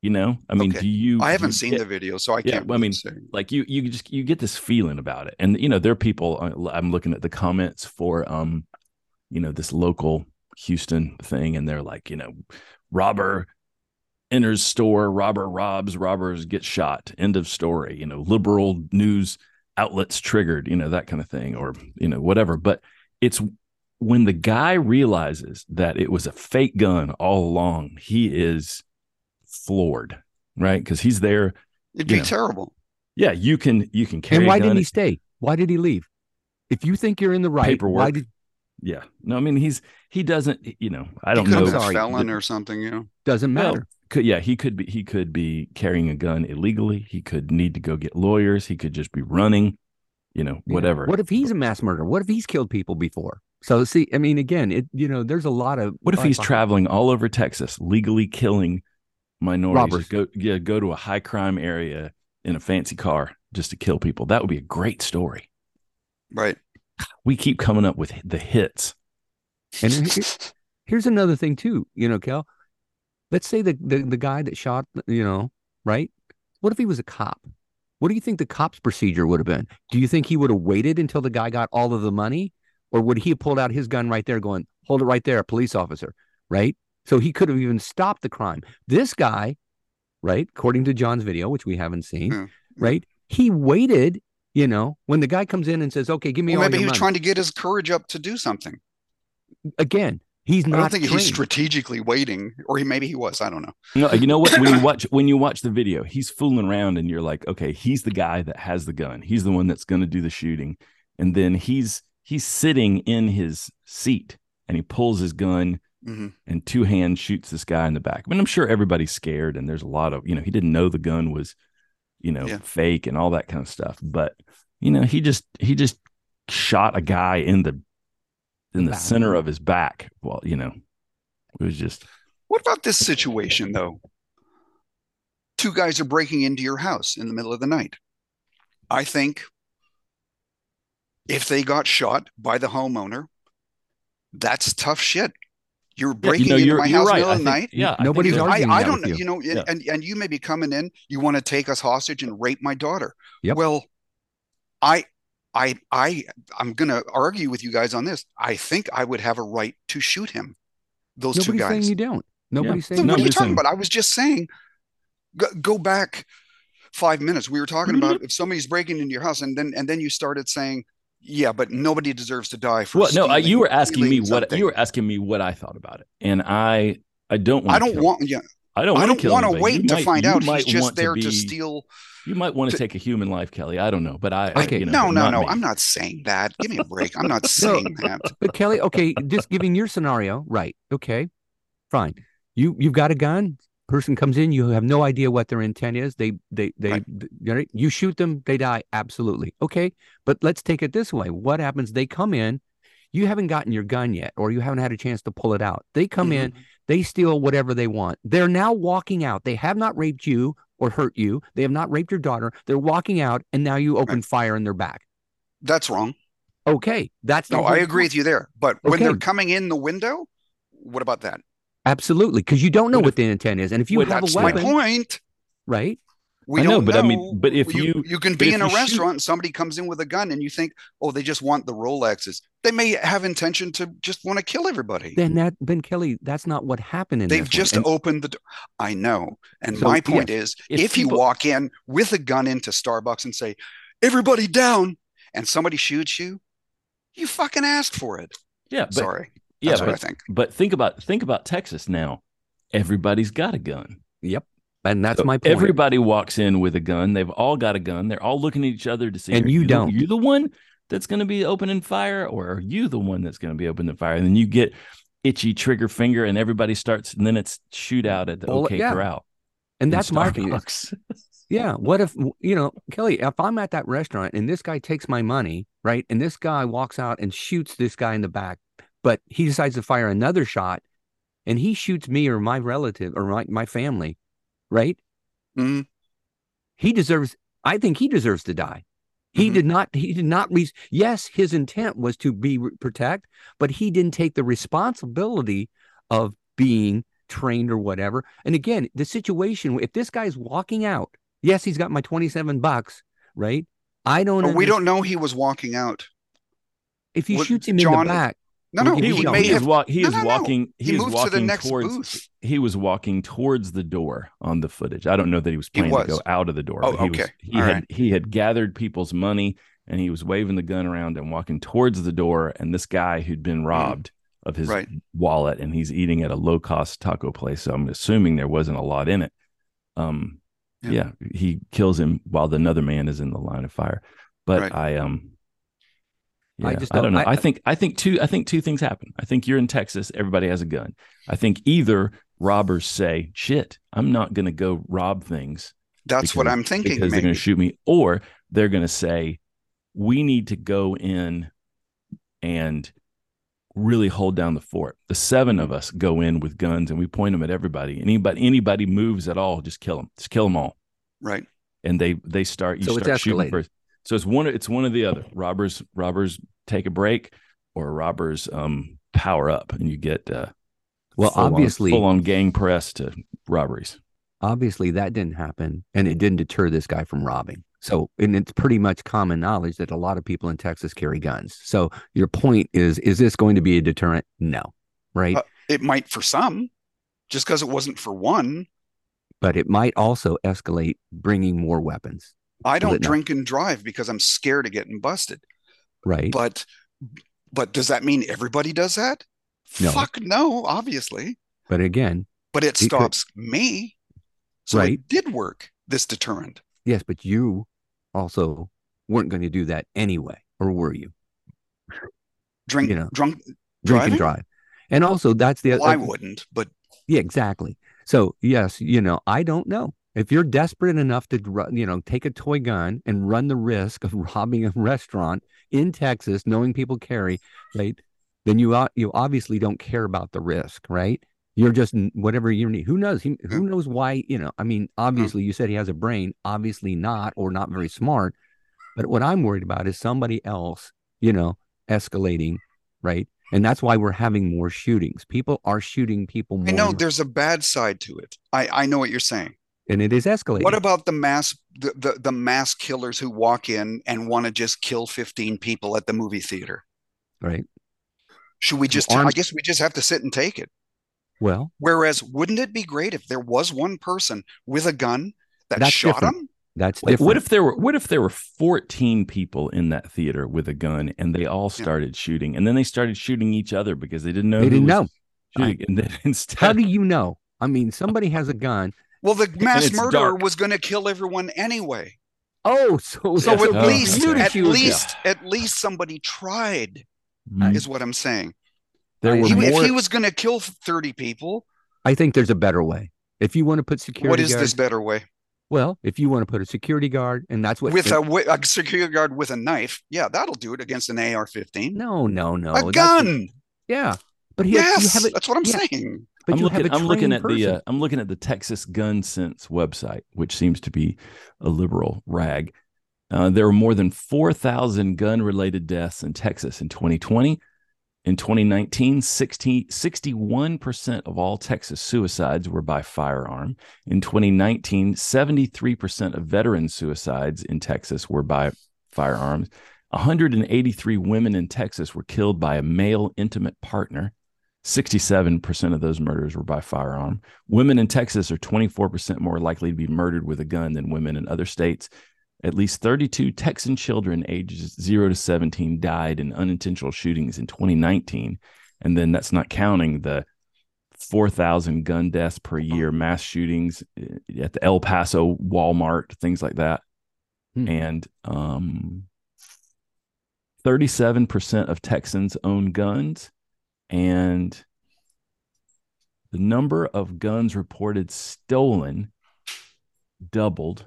You know, I mean, Okay. do you? I haven't you seen get- the video, so I Yeah, can't. well, I mean, say. like you you just you get this feeling about it and you know there are people uh, i'm looking at the comments for um you know this local houston thing and they're like you know robber enters store robber robs robbers get shot end of story you know liberal news outlets triggered you know that kind of thing or you know whatever but it's when the guy realizes that it was a fake gun all along he is floored right because he's there It'd be know, terrible. yeah, you can you can carry. and why didn't he stay? Why did he leave? If you think you're in the right, why Paperwork. did Yeah, no, I mean he's he doesn't. You know, I don't could know. have been a sorry, felon or something. You know. doesn't Well, matter. Could yeah, he could be he could be carrying a gun illegally. He could need to go get lawyers. He could just be running. You know, Yeah. whatever. What if he's a mass murderer? What if he's killed people before? So see, I mean, again, it you know, there's a lot of What if he's traveling all over Texas, legally killing minorities? Robbers. Go yeah, go to a high crime area in a fancy car just to kill people. That would be a great story. Right. We keep coming up with the hits. And here's another thing too, you know, Kel. Let's say the, the the guy that shot, you know, right? What if he was a cop? What do you think the cop's procedure would have been? Do you think he would have waited until the guy got all of the money, or would he have pulled out his gun right there, going, "Hold it right there, police officer," right? So he could have even stopped the crime. This guy, right, according to John's video, which we haven't seen, Yeah. right? He waited. You know, when the guy comes in and says, "Okay, give me Well, all maybe he was money," trying to get his courage up to do something. again, he's not. I don't think trained. he's strategically waiting, or he maybe he was. I don't know. No, you know what? When you watch when you watch the video, he's fooling around, and you're like, okay, he's the guy that has the gun. He's the one that's going to do the shooting, and then he's he's sitting in his seat, and he pulls his gun hmm and two hands shoots this guy in the back. I mean, I'm sure everybody's scared, and there's a lot of you know he didn't know the gun was, you know, Yeah. fake and all that kind of stuff. But you know, he just he just shot a guy in the in the Back. center of his back. Well, you know, it was just What about this situation though? Two guys are breaking into your house in the middle of the night. I think if they got shot by the homeowner, that's tough shit. You're Yeah, breaking you know, into you're, my you're house in right. middle of the night. yeah, Nobody's you're- I, arguing I that don't know, you. you know, Yeah. and and you may be coming in. You want to take us hostage and rape my daughter. Yep. Well, I, I, I, I'm gonna argue with you guys on this. I think I would have a right to shoot him. Those Nobody's two saying guys. you don't. Nobody's Then saying No, what are you you listen. talking about? I was just saying. Go, go back five minutes. We were talking about mm-hmm. if somebody's breaking into your house, and then and then you started saying, "Yeah, but nobody deserves to die for." Well, no, uh, I, you were asking me stealing what you were asking me what I thought about it, and I I don't want I don't want. Yeah, I don't I want don't to kill want to anybody. wait You to might- find out. might He's just there to, be- steal. You might want to to- take a human life, Kelly. I don't know, but I, I Okay. you know, No, no, no. me. I'm not saying that. Give me a break. I'm not saying that. But Kelly, okay, just giving your scenario, right? Okay, fine. You you've got a gun. Person comes in, you have no idea what their intent is. They they they Right. th- you know, you shoot them, they die. Absolutely. Okay, but let's take it this way. What happens? They come in, you haven't gotten your gun yet, or you haven't had a chance to pull it out. They come in, Mhm. they steal whatever they want. They're now walking out. They have not raped you or hurt you. They have not raped your daughter. They're walking out, and now you open fire in their back. That's wrong. Okay, that's No, I agree point. with you there. But when they're coming in the window, what about that? Absolutely, because you don't know What the intent is, and if you have That's a my point. right? We I know, don't but I mean, but if you- you can be in a you shoot- restaurant and somebody comes in with a gun and you think, oh, they just want the Rolexes. They may have intention to just want to kill everybody. Then that Ben Kelly, that's not what happened in They've just And- opened the door. I know. And So, my point is If if, you people- walk in with a gun into Starbucks and say, everybody down, and somebody shoots you, you fucking asked for it. yeah, but Sorry. yeah, That's what I but, think. but think about think about Texas now. Everybody's got a gun. Yep. And that's So my point. Everybody walks in with a gun. They've all got a gun. They're all looking at each other to see. And you the- don't. you're the one that's going to be opening fire, or are you the one that's going to be opening fire? And then you get itchy trigger finger, and everybody starts, and then it's shootout at the Well, OK yeah. Corral. and that's my. Starbucks. Yeah. What if, you know, Kelly, if I'm at that restaurant and this guy takes my money, right? And this guy walks out and shoots this guy in the back, but he decides to fire another shot and he shoots me or my relative or my, my family, right? Mhm. He deserves, I think he deserves to die. He Mhm. did not, he did not, re- yes, his intent was to be protect, but he didn't take the responsibility of being trained or whatever. And again, the situation, if this guy's walking out, yes, he's got my 27 bucks, right? I don't But we don't know he was walking out. if he what- shoots him in John- the back. No, no, he he, was- may he is, wa- he No, is no, walking. He, He is moved to walking the next towards. booth. He was walking towards the door on the footage. I don't know that he was He planning to go out of the door. Oh, but he Was, okay. he All had right. he had gathered people's money and he was waving the gun around and walking towards the door. And this guy who'd been robbed of his Mm. Right. wallet and he's eating at a low cost taco place. So I'm assuming there wasn't a lot in it. Um, Yeah. yeah, he kills him while the another man is in the line of fire. But Right. I um. I just don't don't- know. I- I, think I think two I think two things happen. I think you're in Texas, everybody has a gun. I think either robbers say, "Shit, I'm not going to go rob things That's what I'm thinking. because they're Maybe. going to shoot me," or they're going to say, "We need to go in and really hold down the fort." The seven of us go in with guns and we point them at everybody. Anybody anybody moves at all, just kill them. Just kill them all. Right. And they they start you So it's start shooting first. So it's one it's one or the other. Robbers robbers take a break, or robbers um power up, and you get uh, Well, full on- obviously- full on gang press to robberies. Obviously, that didn't happen, and it didn't deter this guy from robbing. So, and it's pretty much common knowledge that a lot of people in Texas carry guns. So, your point is, is this going to be a deterrent? No, right? Uh, It might for some, just because it wasn't for one. but it might also escalate, bringing more weapons, I don't drink and drive because I'm scared of getting busted. right? But but does that mean everybody does that? No. Fuck no, obviously. But again, But it could- stops me. So Right. it did work, this deterrent. yes, but you also weren't going to do that anyway, or were you? Drink You know, drunk Drink Driving? and drive, and also that's the well, I uh, wouldn't, but Yeah, exactly. So yes, you know, I don't know if you're desperate enough to, you know, take a toy gun and run the risk of robbing a restaurant in Texas, knowing people carry, right? Then you you obviously don't care about the risk, right? You're just whatever you need. Who knows? He, who mm. knows why? You know, I mean, mm. obviously, you said he has a brain. Obviously, not or not very smart. But what I'm worried about is somebody else, you know, escalating, right? And that's why we're having more shootings. People are shooting people more. I know there's a bad side to it. I, I know what you're saying. And it is escalating. What about the mass the, the, the mass killers who walk in and want to just kill 15 people at the movie theater? right? Should we just I guess we just have to sit and take it. Well, Whereas wouldn't it be great if there was one person with a gun that That's shot different. him? that's Like, different. what if there were what if there were 14 people in that theater with a gun and they all started shooting and then they started shooting each other because they didn't know They didn't know. shooting. and then instead How do you know? I mean, somebody has a gun. Well, the mass murderer dark. was going to kill everyone anyway. Oh, so So at it least, You at choose, yeah. least, at least somebody tried. Mhm. Is what I'm saying. there I- were He- more if he was going to kill 30 people, I think there's a better way. If you want to put security what is guard, this better way? well, if you want to put a security guard, and that's what With a, wi- a security guard with a knife, yeah, that'll do it against an AR-15. no, no, no, a that's- gun. yeah, but he, yes, you have it. that's what I'm yeah. saying. But I'm looking, I'm looking at the uh, I'm looking at the Texas Gun Sense website, which seems to be a liberal rag. Uh, there were more than 4,000 gun related deaths in Texas in 2020. In 2019, 60, 61% of all Texas suicides were by firearm. In 2019, 73% of veteran suicides in Texas were by firearms. 183 women in Texas were killed by a male intimate partner. 67% of those murders were by firearm. Women in Texas are 24% more likely to be murdered with a gun than women in other states. At least 32 Texan children ages 0 to 17 died in unintentional shootings in 2019. And then that's not counting the 4,000 gun deaths per year, mass shootings eh, at the El Paso Walmart, things like that. Hmm. And um, 37% of Texans own guns. And the number of guns reported stolen doubled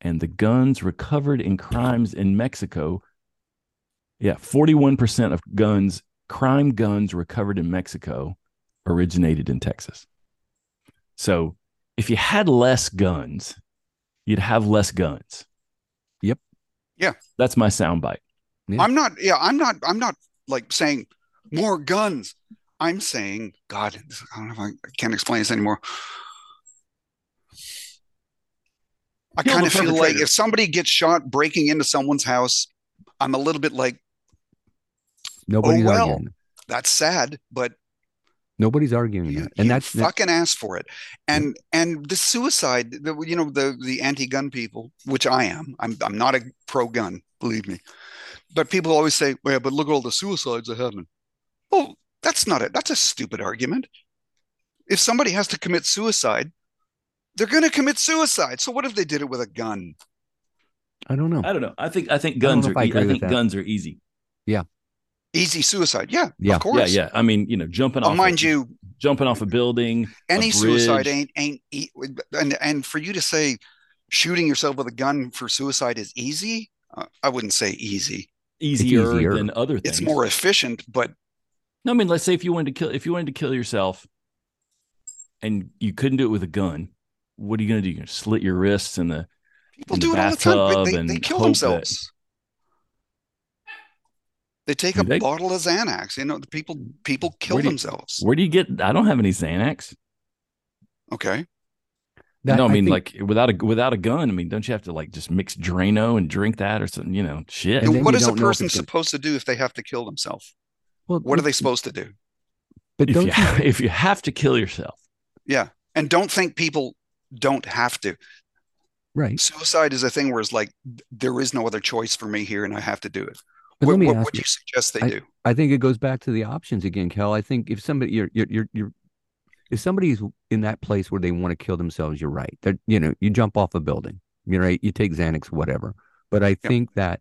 and the guns recovered in crimes in Mexico. Yeah, 41% of guns, crime guns recovered in Mexico originated in Texas. So if you had less guns, you'd have less guns. Yep. Yeah. That's my soundbite. Yeah. I'm not. Yeah, I'm not. I'm not like saying more guns. I'm saying, God, I don't know if I, I can't explain this anymore. I kind of feel like if somebody gets shot breaking into someone's house, I'm a little bit like, Nobody's oh, well. arguing. that's sad, but Nobody's arguing you, that. And that's that- fucking asked for it. And and the suicide, the, you know, the the anti-gun people, which I am. I'm I'm not a pro-gun, believe me. But people always say, "Well, but look at all the suicides that happen." Well, that's not it. That's a stupid argument. If somebody has to commit suicide, they're going to commit suicide. So what if they did it with a gun? I don't know. I don't know. I think I think guns know are if I e- agree I think guns are easy. Yeah. Easy suicide. Yeah, Yeah. of course. Yeah, yeah. I mean, you know, jumping Oh, off mind a, you, jumping off a building, any a suicide ain't ain't e- and and for you to say shooting yourself with a gun for suicide is easy, uh, I wouldn't say easy. easier, easier. than other things. It's more efficient, but No, I mean, let's say if you wanted to kill, if you wanted to kill yourself, and you couldn't do it with a gun, what are you going to do? You're going to slit your wrists and the people in the do it all the time. They, they, they kill hope that- themselves. They take Do a they? bottle of Xanax. You know, the people people kill Where you- themselves. where do you get? I don't have any Xanax. Okay, That- no, I mean, think- like without a without a gun. I mean, don't you have to like just mix Drano and drink that or something? You know, shit. And And then what you is a don't know if person supposed to do if they have to kill themselves? Well, What are they supposed to do? But if don't you, you, if you have to kill yourself, Yeah, and don't think people don't have to. right? Suicide is a thing where it's like there is no other choice for me here, and I have to do it. But What, let me what ask would you. you suggest they I- do? I think it goes back to the options again, Kel. I think if somebody you're you're you're, you're if somebody's in that place where they want to kill themselves, you're right. That you know, you jump off a building, you're right. You take Xanax, whatever. But I think that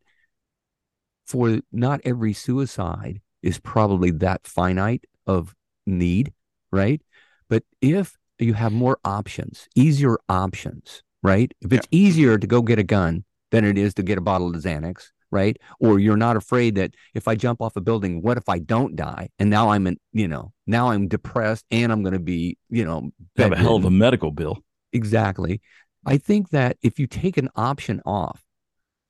for not every suicide is probably that finite of need, right? But if you have more options, easier options, right? If it's easier to go get a gun than it is to get a bottle of Xanax, right? Or you're not afraid that if I jump off a building, what if I don't die? And now I'm in, you know, now I'm depressed and I'm going to be, you know, have a hell of a medical bill. Exactly. I think that if you take an option off,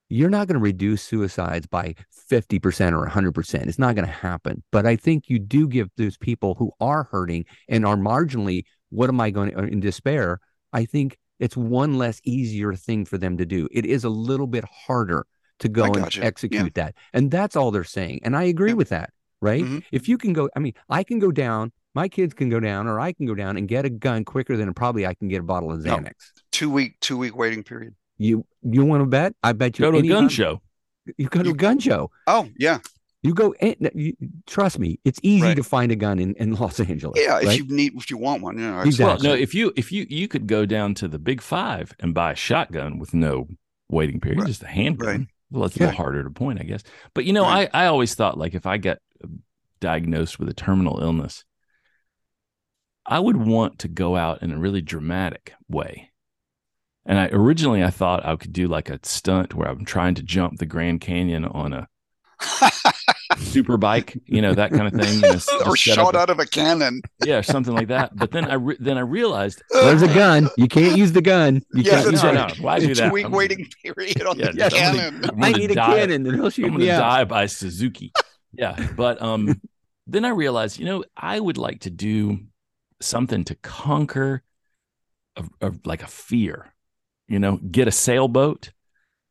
you're not going to reduce suicides by 50% or 100%. It's not going to happen. But I think you do give those people who are hurting and are marginally, what am I going to, in despair? I think it's one less easier thing for them to do. It is a little bit harder to go and. Yeah. execute that. And that's all they're saying. And I agree Yeah. with that, right? Mhm. If you can go, I mean, I can go down, my kids can go down, or I can go down and get a gun quicker than probably I can get a bottle of No. Xanax. Two week two week waiting period. You you want to bet? I bet you Go to a gun time- show. You go to You- a gun show. Oh yeah, You go. eh, You, trust me, it's easy Right. to find a gun in, in Los Angeles. yeah. If you need if you want one, yeah. Exactly. Well, no, if you if you you could go down to the Big Five and buy a shotgun with no waiting period, Right. just a handgun. Right. Well, it's a little harder to point, I guess. But you know, Right. I I always thought like if I got diagnosed with a terminal illness, I would want to go out in a really dramatic way. And I originally I thought I could do like a stunt where I'm trying to jump the Grand Canyon on a super bike, you know, that kind of thing. You know, or just up shot a- out of a cannon. yeah, something like that. But then I re- then I realized There's a gun. You can't use the gun. You Yeah, can't use no, it. no, why do Two that? week I'm- waiting period on Yeah, the just- I'm gonna- cannon. I'm I gonna need a cannon, and he'll shoot I'm going me to out. die by Suzuki. Yeah, but um, then I realized, you know, I would like to do something to conquer, a, a, like a fear. You know, get a sailboat,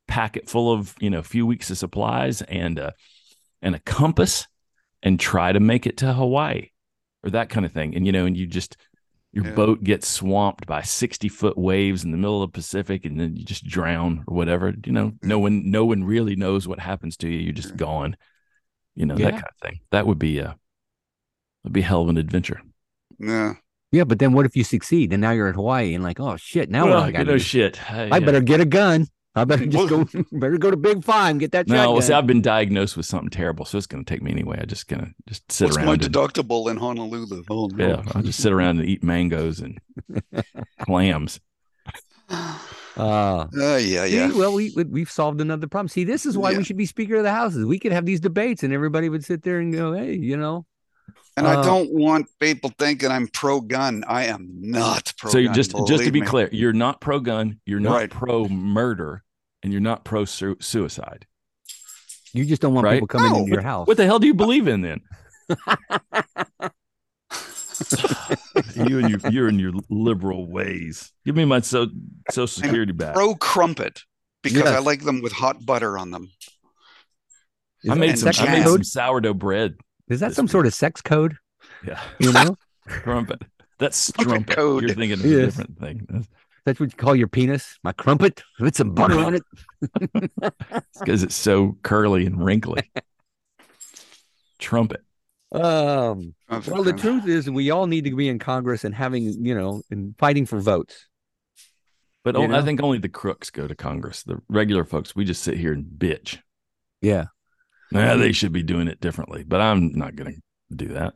pack it full of you know a few weeks of supplies and a and a compass, and try to make it to Hawaii or that kind of thing. And you know, and you just your Yeah. boat gets swamped by 60 foot waves in the middle of the Pacific and then you just drown or whatever. You know, no one no one really knows what happens to you. You're just gone. You know, Yeah. that kind of thing. That would be uh, a would be a hell of an adventure. Yeah. Yeah, but then what if you succeed and now you're in Hawaii and like, oh shit, now Well, do I got know, to do? shit. I, I better get a gun. I better just Well- go. Better go to Big Five, get that No, shotgun. well, see, I've been diagnosed with something terrible, so it's going to take me anyway. I just gonna just sit What's my around. And, deductible in Honolulu? Oh, no. yeah, I'll just sit around and eat mangoes and clams. Uh, Uh, yeah, see, yeah. well, we we- we've solved another problem. See, this is why Yeah. we should be Speaker of the Houses. We could have these debates, and everybody would sit there and go, "Hey, you know, And I uh, don't want people thinking I'm pro gun. I am not pro so gun. you just just to be me. clear, you're not pro gun, you're not Right. pro murder, and you're not pro su- suicide. you just don't want Right? people coming No, into your house." What the hell do you believe in then? you and your you and your liberal ways. Give me my so social security back. Pro crumpet because I like them with hot butter on them. Is I made some I made some sourdough bread. Is that some week. sort of sex code? Yeah, You know, crumpet. That's Trumpet strumpet. code. You're thinking of a Yes. different thing. That's that's what you call your penis, my crumpet with some butter on it. because it's so curly and wrinkly. Trumpet. Um, Crumpet, well, the truth is, we all need to be in Congress and having, you know, and fighting for votes. But You o- I know? think only the crooks go to Congress. The regular folks, we just sit here and bitch. Yeah, Nah, they should be doing it differently, but I'm not going to do that.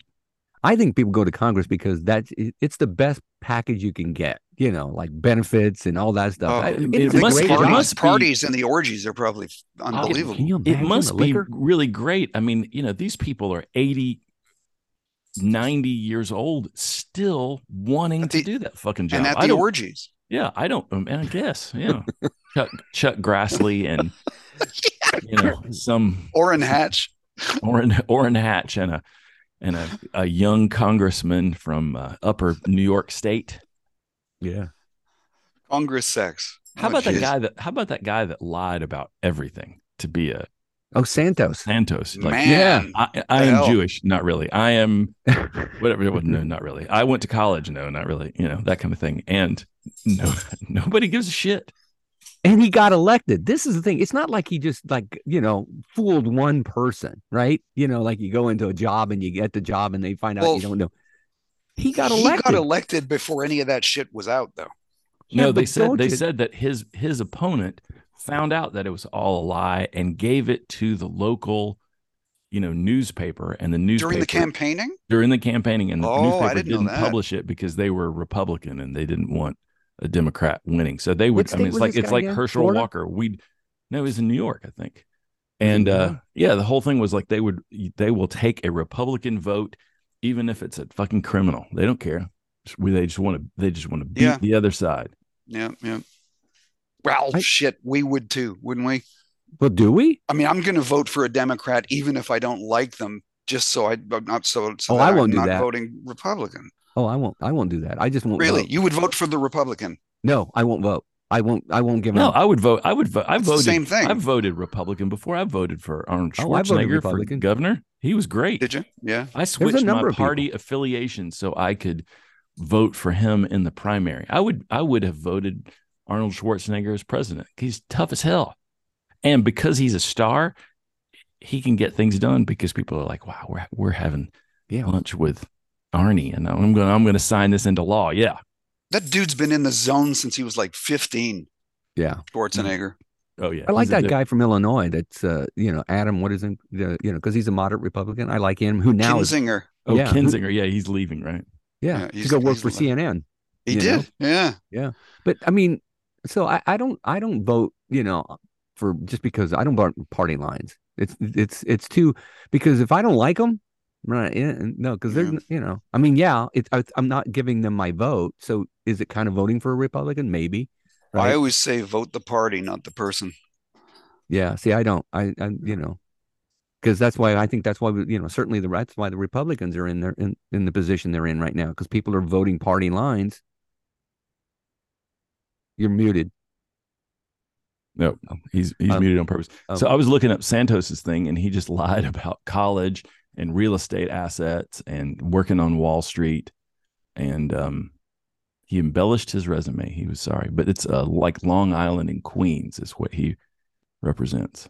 I think people go to Congress because that's it's the best package you can get. You know, like benefits and all that stuff. Oh, I- it- it's it must- great it parties, must be- parties and the orgies are probably unbelievable. Can you It must the be liquor? really great. I mean, you know, these people are 80, 90 years old, still wanting At to do that fucking job. and at I the don't- orgies. Yeah, I don't. um, And I guess, yeah, Chuck Chuck Grassley and you know some Orrin Hatch. Orrin Orrin Hatch and a and a, a young congressman from uh, Upper New York State. Yeah. Congress sex. How Oh, about that guy that? How about that guy that lied about everything to be a Oh, Santos. Santos? Like, Man. yeah. I, I am hell? Jewish, not really. I am whatever. No, not really. I went to college. No, not really. You know that kind of thing. And no, nobody gives a shit. And he got elected. This is the thing. It's not like he just like, you know, fooled one person, right? You know, like you go into a job and you get the job and they find out Well, you don't know. He got he elected. got elected before any of that shit was out, though. Yeah, no, they said they you- said that his his opponent found out that it was all a lie and gave it to the local, you know, newspaper and the newspaper During the campaigning? during the campaigning and the Oh, I newspaper didn't didn't that. publish it because they were Republican and they didn't want a Democrat winning. So they would What I mean it's like it's like again? Herschel Florida? Walker. We no, he's in New York, I think. And uh yeah, the whole thing was like they would they will take a Republican vote even if it's a fucking criminal. They don't care. Just- They just want to they just want to beat Yeah. the other side. Yeah, yeah. Well, I- shit, we would too, wouldn't we? well, do we? I mean, I'm going to vote for a Democrat even if I don't like them, just so I I'm not so. so Oh, that I I'm won't do not that. voting Republican. Oh, I won't. I won't do that. I just won't. Really, vote. you would vote for the Republican? No, I won't vote. I won't. I won't give No, him. I would vote. I would vote. I It's the voted. same thing. I've voted Republican before. I voted for Arnold Oh, Schwarzenegger for governor. He was great. Did you? Yeah. I switched my of people. party affiliation so I could vote for him in the primary. I would. I would have voted Arnold Schwarzenegger as president. He's tough as hell, and because he's a star, he can get things done because people are like, "Wow, we're we're having yeah. lunch with Arnie, and I'm going. to I'm going to sign this into law." Yeah. That dude's been in the zone since he was like 15. Yeah. Schwarzenegger. Oh yeah. I like that guy from Illinois. That's uh, you know, Adam. What is him? The, you know, because he's a moderate Republican. I like him. Who now is Kinzinger. Oh, yeah, Kinzinger. Yeah, he's leaving, right? yeah, Yeah, to go work he's for like- CNN. He You did. Yeah. Yeah. But I mean, so I, I don't I don't vote. You know, for just because I don't vote party lines. It's it's it's too because if I don't like them, right? yeah, No, because they're you know. I mean, yeah, it's I, I'm not giving them my vote. So is it kind of voting for a Republican? Maybe. I always say vote the party, not the person. Yeah. See, I don't. I, I you know. because that's why I think that's why we, you know certainly the that's why the Republicans are in there in, in the position they're in right now because people are voting party lines. You're muted. No, he's he's Um, muted on purpose. um, so I was looking up Santos's thing, and he just lied about college and real estate assets and working on Wall Street, and um, he embellished his resume. He was sorry, but it's uh, like Long Island and Queens is what he represents.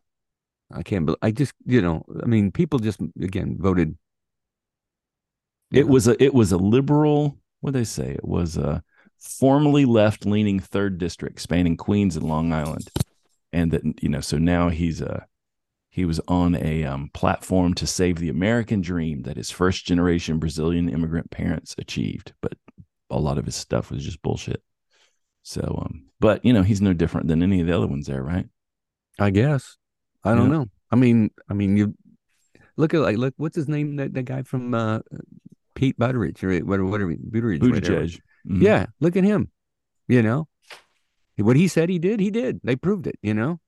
I can't. bel I just you know I mean people just again voted. It was a it was a liberal. What do they say? It was a formerly left leaning third district spanning Queens and Long Island, and that you know. So now he's a he was on a um, platform to save the American dream that his first generation Brazilian immigrant parents achieved, but a lot of his stuff was just bullshit. So, um, but you know, he's no different than any of the other ones there, right? I guess. I don't Yeah. know. I mean, I mean, you look at like look what's his name that the guy from uh, Pete Buttigieg or whatever whatever Buttigieg. Buttigieg. Mhm. Yeah, look at him. You know, what he said he did, he did. They proved it. You know.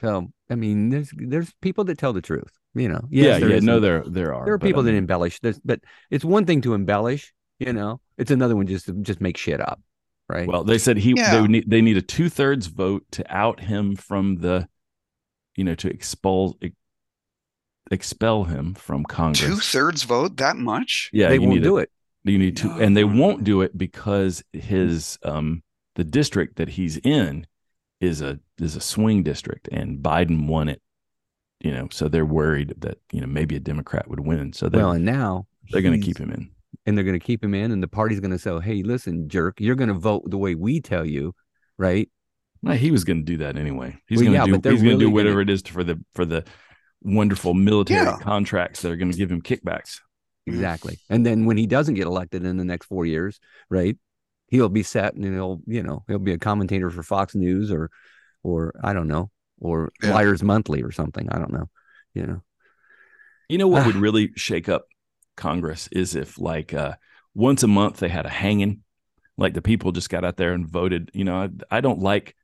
So I mean, there's there's people that tell the truth. You know. Yes, yeah, yeah. is No, there there are. there are people I that embellish this, but it's one thing to embellish. You know, it's another one just to just make shit up, right? Well, they said he Yeah. they need they need a two thirds vote to out him from the, you know, to expel expel him from Congress. Two thirds vote that much? yeah, they won't do a, it. You need to, and they won't do it because his um the district that he's in is a is a swing district, and Biden won it. You know, so they're worried that you know maybe a Democrat would win, so they're Well, and now they're going to keep him in. and they're going to keep him in, and the party's going to say, "Hey, listen, jerk, you're going to vote the way we tell you, right?" Well, he was going to do that anyway. He's Well, going yeah, to do. He's going to do whatever gonna- it is for the for the wonderful military Yeah. contracts that are going to give him kickbacks. Exactly. And then when he doesn't get elected in the next four years, right? He'll be set and he'll, you know, he'll be a commentator for Fox News or, or I don't know, or Yeah. Liars Monthly or something. I don't know. You know. You know what would really shake up Congress is if like uh, once a month they had a hanging, like the people just got out there and voted. You know, I, I don't like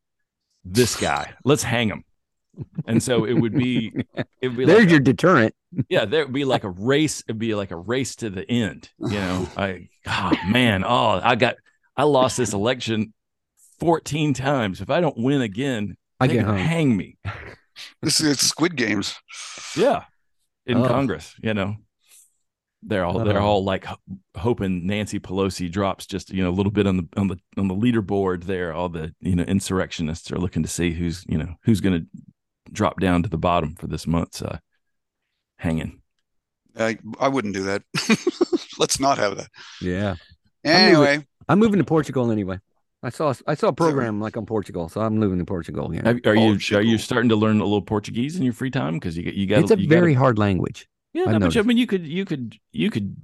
this guy. Let's hang him. And so it would be, it would be There's like, your deterrent. yeah, there would be like a race. It'd be like a race to the end. You know, I, oh man, oh, I got, I lost this election 14 times. If I don't win again, I they get can hung. hang me. This is Squid Games. Yeah, in Oh. Congress, you know, they're all they're Oh. all like hoping Nancy Pelosi drops just you know a little bit on the on the on the leaderboard. There, all the you know insurrectionists are looking to see who's you know who's going to drop down to the bottom for this month's uh, hanging. I, I wouldn't do that. Let's not have that. Yeah. Anyway, I'm moving to Portugal anyway. I saw I saw a program like on Portugal, so I'm moving to Portugal. Yeah. Have, are you are you starting to learn a little Portuguese in your free time? Because you get you got It's a you very gotta, hard language. yeah. I No, but noticed. I mean, you could you could you could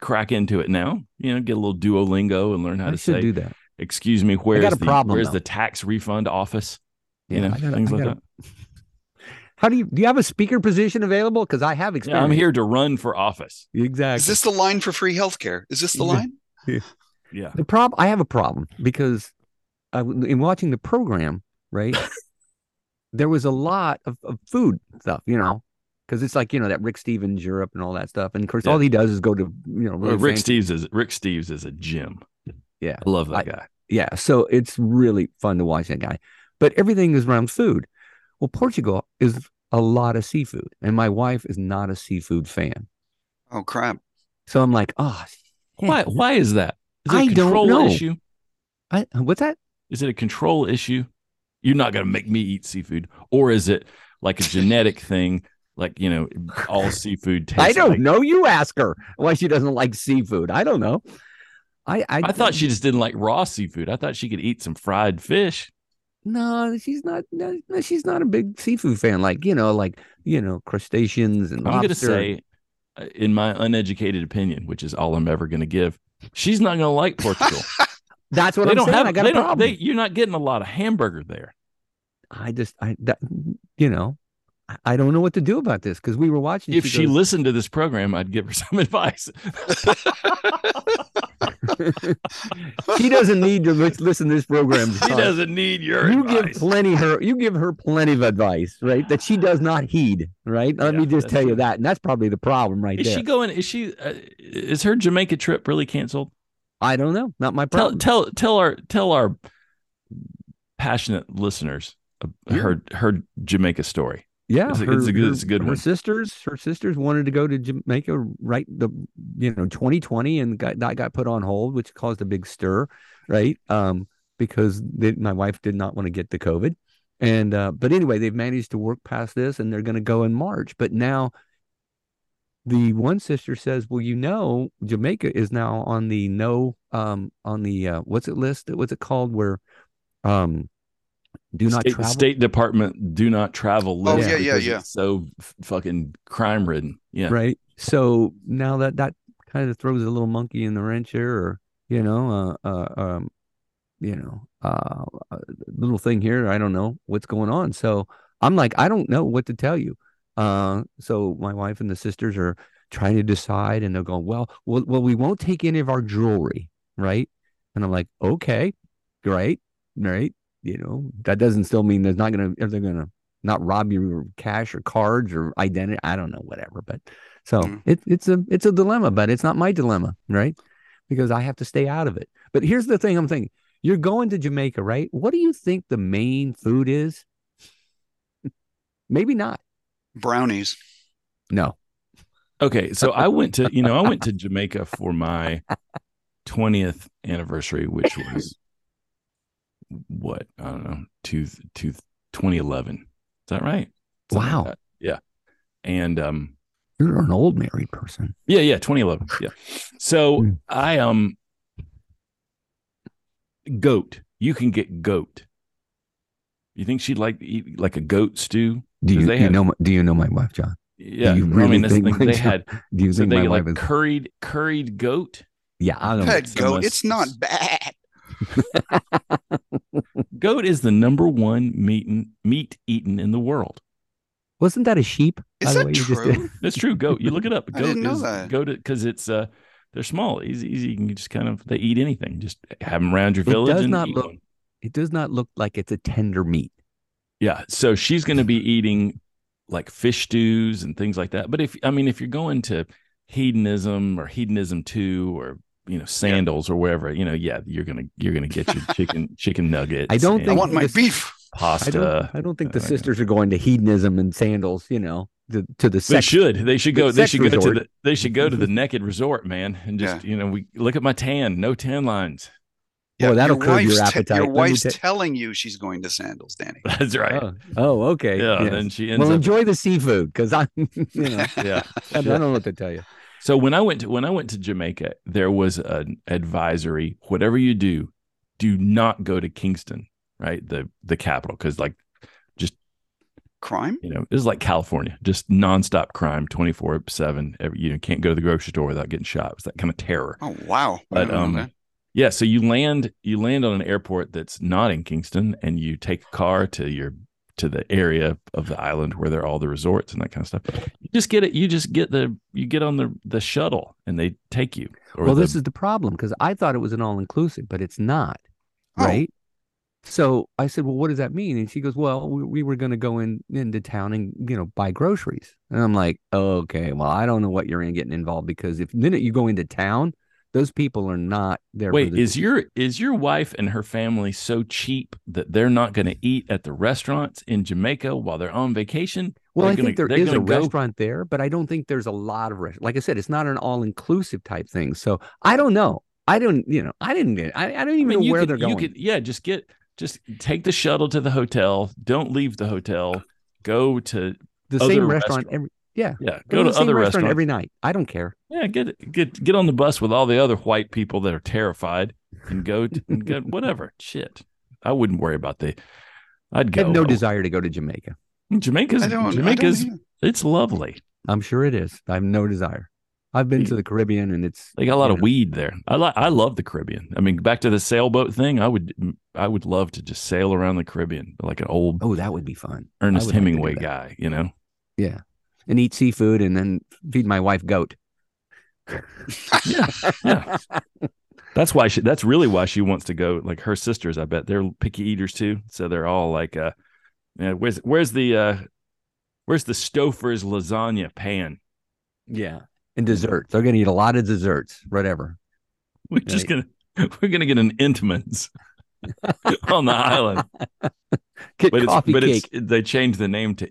crack into it now. You know, get a little Duolingo and learn how I to should say do that. excuse me, where's got a the problem, where's though. the tax refund office? Yeah, you know, I gotta- things I like gotta- that. How do you do you have a speaker position available? Because I have Yeah. I'm here to run for office. Exactly. is this the line for free healthcare? Is this the Yeah. line? Yeah. The problem I have a problem because I, in watching the program, right, there was a lot of, of food stuff, you know, because it's like you know that Rick Stevens Europe and all that stuff, and of course Yeah. all he does is go to you know really Rick fancy- Steves is Rick Steves is a gym. Yeah, I love that I- guy. yeah. So it's really fun to watch that guy, but everything is around food. Well, Portugal is a lot of seafood, and my wife is not a seafood fan, Oh crap! so I'm like, oh, shit. Why why is that? Is it a I don't control know. issue? I, what's that? Is it a control issue? You're not gonna make me eat seafood, or is it like a genetic thing? Like you know, all seafood tastes. I don't like- know. You ask her why she doesn't like seafood. I don't know. I I, I thought she just didn't like raw seafood. I thought she could eat some fried fish. no. She's not. No, no, she's not a big seafood fan. Like you know, like you know, crustaceans and I'm going to say, uh, in my uneducated opinion, which is all I'm ever going to give, she's not going to like Portugal. that's what they I'm don't saying. have. I got They a don't. problem. They, you're not getting a lot of hamburger there. I just I that you know, I- don't know what to do about this because we were watching. if she goes, listened to this program, I'd give her some advice. she doesn't need to listen to this program. she doesn't need your You advice. give plenty her. You give her plenty of advice, right? That she does not heed, right? Let Yeah, me just tell you that, and that's probably the problem right is there. she going? Is she? Uh, is her Jamaica trip really canceled? I don't know. Not my Tell problem. tell tell our tell our passionate listeners uh, her her Jamaica story. Yeah, It's a- it's a good- it's a good her one. sisters, her sisters wanted to go to Jamaica right the you know 2020, and got, that got put on hold, which caused a big stir, right? Um, because they, my wife did not want to get the COVID, and uh, but anyway, they've managed to work past this, and they're going to go in March. But now, the one sister says, "Well, you know, Jamaica is now on the no, um, on the uh, what's it list? What's it called? Where, um." Do not State, travel. State Department do not travel Oh, yeah, yeah, yeah. it's so f- fucking crime ridden. Yeah. right so now that that kind of throws a little monkey in the wrench here or you know uh, uh um you know uh a little thing here i don't know what's going on so i'm like i don't know what to tell you uh so my wife and the sisters are trying to decide and they're going well well, well we won't take any of our jewelry right and i'm like okay great right you know that doesn't still mean there's not gonna if they're gonna not rob you of cash or cards or identity. I don't know, whatever. But so Mm. it, it's a it's a dilemma, but it's not my dilemma, right? Because I have to stay out of it. But here's the thing: I'm thinking you're going to Jamaica, right? What do you think the main food is? Maybe not. Brownies. No. Okay, so I went to you know I went to Jamaica for my twentieth anniversary, which was what I don't know two two 2011. Is that right? Something like Wow. that. Yeah, and um You're an old married person. yeah yeah 2011 yeah. So Hmm. I um goat. You can get goat. You think she'd like to eat like a goat stew? Do 'Cause you, they you have- know? my- Do you know my wife, John? Yeah, you I mean that's the think thing. They job- had Do you so think they my get wife like is? curried curried goat. Yeah, I don't. Pet some goat. It's not bad. Goat is the number one meat meat eaten in the world. Wasn't that a sheep? Is that way, you just did? true? That's true. Goat. You look it up. I Goat didn't know is that. goat because it's uh they're small, easy, easy. You can just kind of they eat anything. Just have them around your It village does and not eat look- one. It does not look like it's a tender meat. Yeah. So she's going to be eating like fish stews and things like that. But if I mean, if you're going to hedonism or hedonism two or you know sandals or wherever, you know, yeah, you're gonna you're gonna get your chicken chicken nuggets. I don't and I think want my this- beef. I pasta. don't. I don't think the uh, sisters are going to hedonism and sandals. You know, to, to the They should. They should the go. They should go to the. They should go to the naked resort, man, and just you know, we look at my tan. No tan lines. Boy, that'll curb your wife's te- appetite. your wife's tell- telling you she's going to sandals, Danny. That's right. Oh, oh, okay. yeah. yes. And then she ends well, up. enjoy the seafood because I'm, you know, yeah. I don't know what to tell you. So when I went to when I went to Jamaica, there was an advisory. Whatever you do, do not go to Kingston, right? The the capital, because like just Crime? you know, this is like California, just nonstop crime, twenty four seven. You know, can't go to the grocery store without getting shot. It's that kind of terror. Oh wow. But um, that. yeah. So you land you land on an airport that's not in Kingston, and you take a car to your to the area of the island where there are all the resorts and that kind of stuff. You just get it. You just get the you get on the the shuttle, and they take you. Well, the- this is the problem because I thought it was an all inclusive, but it's not. Oh. Right. So I said, "Well, what does that mean?" And she goes, "Well, we, we were going to go in into town and you know buy groceries." And I'm like, "Okay, well, I don't know what you're in getting involved because if the minute you go into town, those people are not there." Wait, the- is your is your wife and her family so cheap that they're not going to eat at the restaurants in Jamaica while they're on vacation? Well, They're I gonna- think there a go- restaurant there, but I don't think there's a lot of restaurants. Like I said, it's not an all inclusive type thing. So I don't know. I don't, you know, I didn't get. I, I don't I even mean, know where could, they're going. You could, yeah, just get just take the shuttle to the hotel. Don't leave the hotel. Go to the same restaurant restaurant. every. Yeah, yeah, go go to the other restaurant restaurants. every night. I don't care. yeah, get get get on the bus with all the other white people that are terrified and go to, and go whatever. Shit, I wouldn't worry about the. I'd I have no desire to go to Jamaica. Jamaica's Jamaica's it's lovely. I'm sure it is. I have no desire. I've been to the Caribbean, and it's They got a lot of Yeah. weed there. I like. I love the Caribbean. I mean, back to the sailboat thing. I would. I would love to just sail around the Caribbean like an old oh, that would be fun. Ernest would like Hemingway guy. You know. Yeah, and eat seafood, and then feed my wife goat. Yeah. Yeah. That's why she. That's really why she wants to go. Like her sisters, I bet they're picky eaters too. So they're all like, uh, yeah, where's where's the uh, where's the Stouffer's lasagna pan? Yeah, and desserts. They're gonna eat a lot of desserts, whatever. We're just gonna we're gonna get an Entenmann's on the island, Get but it's but cake. it's they changed the name to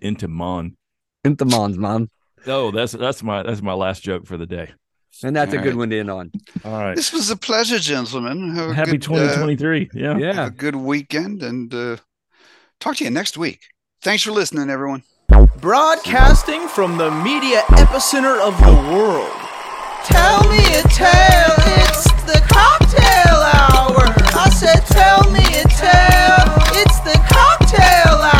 Hint the Mons, man. Oh, that's that's my that's my last joke for the day. And that's All a good right. one to end on. All right. This was a pleasure, gentlemen. Have Happy good, 2023. Uh, yeah. Yeah. a good weekend and uh, talk to you next week. Thanks for listening, everyone. Broadcasting from the media epicenter of the world. Tell me a tale. It's the cocktail hour. I said, tell me a tale. It's the cocktail hour.